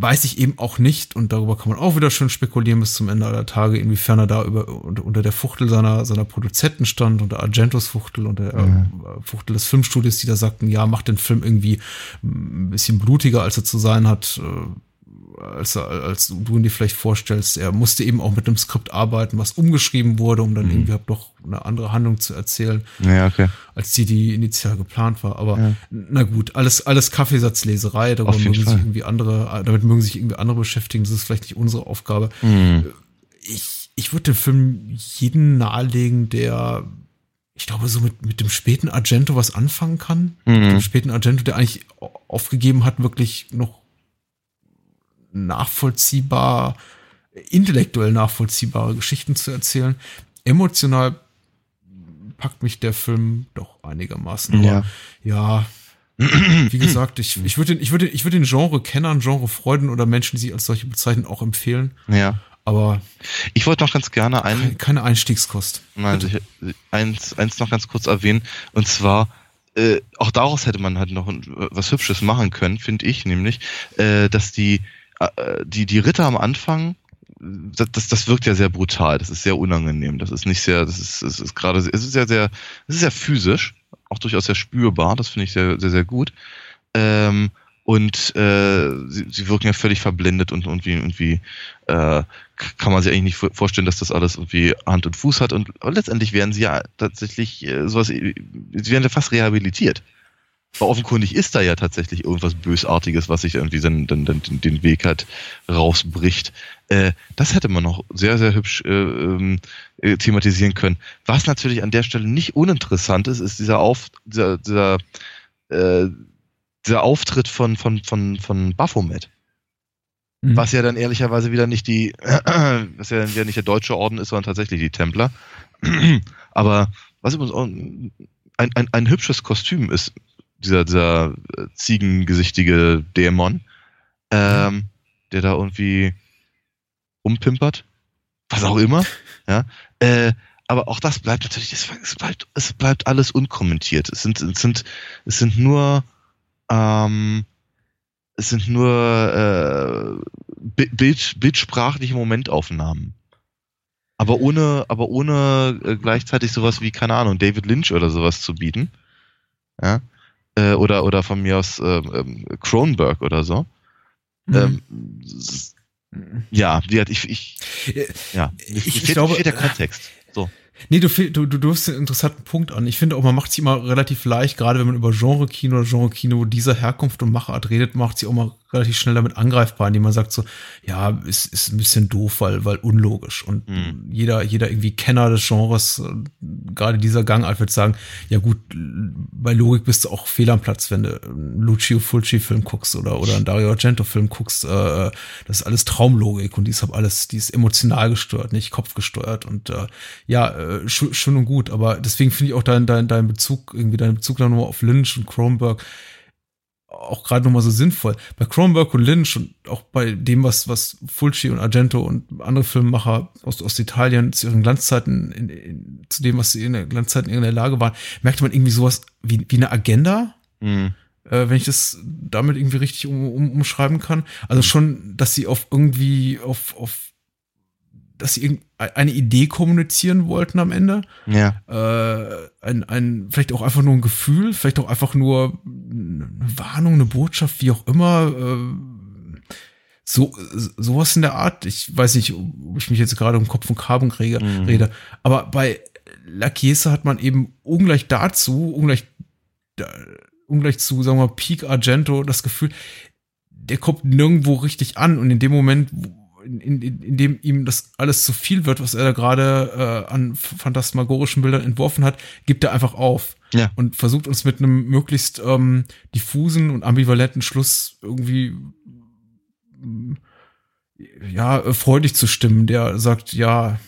Weiß ich eben auch nicht, und darüber kann man auch wieder schön spekulieren bis zum Ende aller Tage, inwiefern er da über, unter, unter der Fuchtel seiner, seiner Produzenten stand, unter Argentos Fuchtel und der Mhm. äh, Fuchtel des Filmstudios, die da sagten, ja, macht den Film irgendwie ein bisschen blutiger, als er zu sein hat, äh, als, als du ihn dir vielleicht vorstellst. Er musste eben auch mit einem Skript arbeiten, was umgeschrieben wurde, um dann Mhm. irgendwie halt doch eine andere Handlung zu erzählen Ja, okay. als die, die initial geplant war. Aber Ja. na gut, alles, alles Kaffeesatzleserei, darüber mögen Fall. sich irgendwie andere, damit mögen sich irgendwie andere beschäftigen. Das ist vielleicht nicht unsere Aufgabe. Mhm. Ich, ich würde den Film jeden nahelegen, der, ich glaube, so mit, mit dem späten Argento was anfangen kann. Mit dem Mhm. späten Argento, der eigentlich aufgegeben hat, wirklich noch nachvollziehbar, intellektuell nachvollziehbare Geschichten zu erzählen. Emotional packt mich der Film doch einigermaßen. Ja. Aber ja, wie gesagt, ich, ich würde den, ich würde, ich würde den Genre-Kennern, Genre-Freuden oder Menschen, die sich als solche bezeichnen, auch empfehlen. Ja. Aber Ich wollte noch ganz gerne einen, keine, Einstiegskost. Nein, ich, eins, eins noch ganz kurz erwähnen. Und zwar, äh, auch daraus hätte man halt noch was Hübsches machen können, finde ich, nämlich, äh, dass die, die, die Ritter am Anfang, das, das, das wirkt ja sehr brutal, das ist sehr unangenehm, das ist nicht sehr, das ist, es ist gerade, es ist sehr, sehr, es ist sehr physisch, auch durchaus sehr spürbar, das finde ich sehr, sehr, sehr gut. Ähm, und äh, sie, sie wirken ja völlig verblendet und irgendwie, irgendwie äh, kann man sich eigentlich nicht vor- vorstellen, dass das alles irgendwie Hand und Fuß hat. Und letztendlich werden sie ja tatsächlich äh, sowas, sie werden ja fast rehabilitiert. Aber offenkundig ist da ja tatsächlich irgendwas Bösartiges, was sich irgendwie dann, dann, dann den Weg halt rausbricht. Äh, das hätte man noch sehr, sehr hübsch äh, ähm, äh, thematisieren können. Was natürlich an der Stelle nicht uninteressant ist, ist dieser Auf, dieser, dieser, äh, dieser Auftritt von, von, von, von Baphomet. Mhm. Was ja dann ehrlicherweise wieder nicht die, [clears throat] was ja dann wieder nicht der deutsche Orden ist, sondern tatsächlich die Templer. [clears throat] Aber was übrigens auch ein, ein, ein hübsches Kostüm ist, dieser, dieser äh, ziegengesichtige Dämon, ähm, der da irgendwie rumpimpert. Was auch immer. Ja. Äh, aber auch das bleibt natürlich, es bleibt, es bleibt alles unkommentiert. Es sind, es sind, es sind nur, ähm, es sind nur äh, Bild, bildsprachliche Momentaufnahmen. Aber ohne, aber ohne äh, gleichzeitig sowas wie, keine Ahnung, David Lynch oder sowas zu bieten. Ja. Äh, oder, oder von mir aus äh, äh, Cronenberg oder so. Mhm. Ähm, ja, ich, ich, ja, ich, ich, ich glaube, der Kontext. So. Nee, du, du, du durfst einen interessanten Punkt an. Ich finde auch, man macht sich immer relativ leicht, gerade wenn man über Genre-Kino oder Genre-Kino dieser Herkunft und Machart redet, macht sich auch mal relativ schnell damit angreifbar, indem man sagt so, ja, ist, ist ein bisschen doof, weil, weil unlogisch. Und mhm. jeder, jeder irgendwie Kenner des Genres, gerade dieser Gangart wird sagen, ja gut, bei Logik bist du auch fehl am Platz, wenn du einen Lucio Fulci-Film guckst oder, oder einen Dario Argento-Film guckst. Äh, das ist alles Traumlogik und die ist alles, die ist emotional gesteuert, nicht kopfgesteuert. Und äh, ja, äh, schön und gut, aber deswegen finde ich auch dein, dein, dein Bezug, irgendwie dein Bezug dann nur auf Lynch und Kronberg auch gerade nochmal so sinnvoll. Bei Cronenberg und Lynch und auch bei dem, was, was Fulci und Argento und andere Filmemacher aus, aus Italien zu ihren Glanzzeiten, in, in, zu dem, was sie in der Glanzzeiten in der Lage waren, merkte man irgendwie sowas wie, wie eine Agenda. Mhm. Äh, wenn ich das damit irgendwie richtig um, um, umschreiben kann. Also schon, dass sie auf irgendwie auf, auf dass sie eine Idee kommunizieren wollten am Ende. Ja. Äh, ein, ein, vielleicht auch einfach nur ein Gefühl, vielleicht auch einfach nur eine Warnung, eine Botschaft, wie auch immer. Äh, so, sowas in der Art. Ich weiß nicht, ob ich mich jetzt gerade um Kopf und Carbon rede, mhm. rede. Aber bei La Chiesa hat man eben ungleich dazu, ungleich, ungleich zu, sagen wir mal, Peak Argento das Gefühl, der kommt nirgendwo richtig an und in dem Moment, in, in, in dem ihm das alles zu viel wird, was er da gerade äh, an phantasmagorischen Bildern entworfen hat, gibt er einfach auf. Ja. Und versucht uns mit einem möglichst ähm, diffusen und ambivalenten Schluss irgendwie ja, freudig zu stimmen, der sagt, ja,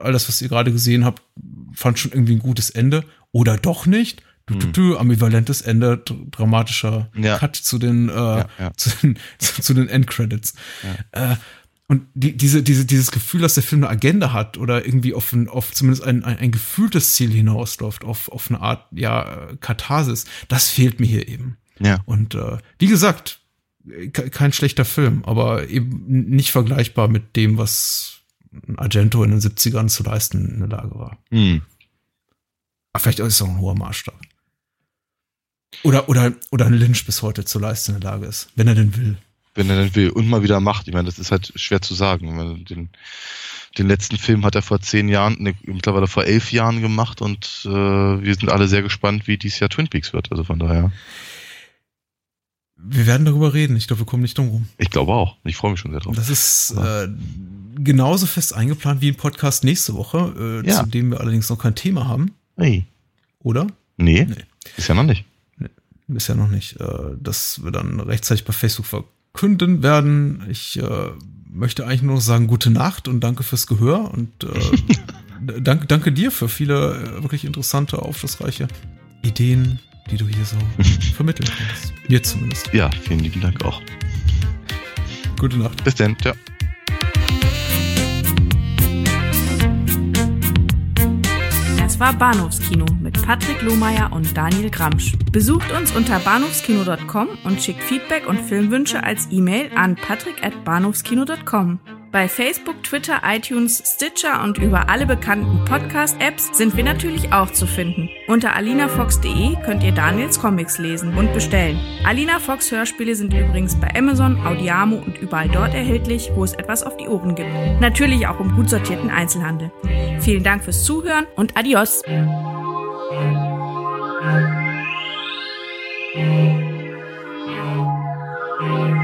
alles, was ihr gerade gesehen habt, fand schon irgendwie ein gutes Ende oder doch nicht. Du, du, hm. du, ambivalentes Ende, dramatischer ja. Cut zu den, äh, ja, ja. [laughs] Zu, den zu, zu den Endcredits. Äh, und die, diese, diese, dieses Gefühl, dass der Film eine Agenda hat oder irgendwie auf, ein, auf zumindest ein, ein, ein gefühltes Ziel hinausläuft, auf, auf eine Art, ja, Katharsis, das fehlt mir hier eben. Ja. Und äh, wie gesagt, kein schlechter Film, aber eben nicht vergleichbar mit dem, was Argento in den 70ern zu leisten in der Lage war. Hm. Aber vielleicht ist es auch ein hoher Maßstab. Oder, oder, oder ein Lynch bis heute zu leisten in der Lage ist, wenn er denn will. Wenn er denn will und mal wieder macht. Ich meine, das ist halt schwer zu sagen. Den, den letzten Film hat er vor zehn Jahren, ne, mittlerweile vor elf Jahren gemacht und äh, wir sind alle sehr gespannt, wie dieses Jahr Twin Peaks wird. Also von daher. Wir werden darüber reden. Ich glaube, wir kommen nicht drum rum. Ich glaube auch. Ich freue mich schon sehr drauf. Das ist äh, genauso fest eingeplant wie ein Podcast nächste Woche, äh, ja. zu dem wir allerdings noch kein Thema haben. Hey. Oder? Nee. nee. Ist ja noch nicht. Bisher noch nicht. Äh, das wir dann rechtzeitig bei Facebook verkünden werden. Ich äh, möchte eigentlich nur noch sagen, gute Nacht und danke fürs Gehör und äh, [laughs] danke, danke dir für viele äh, wirklich interessante, aufschlussreiche Ideen, die du hier so [laughs] vermitteln kannst. Mir zumindest. Ja, vielen lieben Dank auch. Gute Nacht. Bis dann. Ciao. Das war Bahnhofskino mit Patrick Lohmeier und Daniel Gramsch. Besucht uns unter bahnhofskino.com und schickt Feedback und Filmwünsche als E-Mail an patrick@bahnhofskino.com. Bei Facebook, Twitter, iTunes, Stitcher und über alle bekannten Podcast-Apps sind wir natürlich auch zu finden. Unter alinafox.de könnt ihr Daniels Comics lesen und bestellen. Alina Fox Hörspiele sind übrigens bei Amazon, Audiamo und überall dort erhältlich, wo es etwas auf die Ohren gibt. Natürlich auch im gut sortierten Einzelhandel. Vielen Dank fürs Zuhören und adios. Thank you.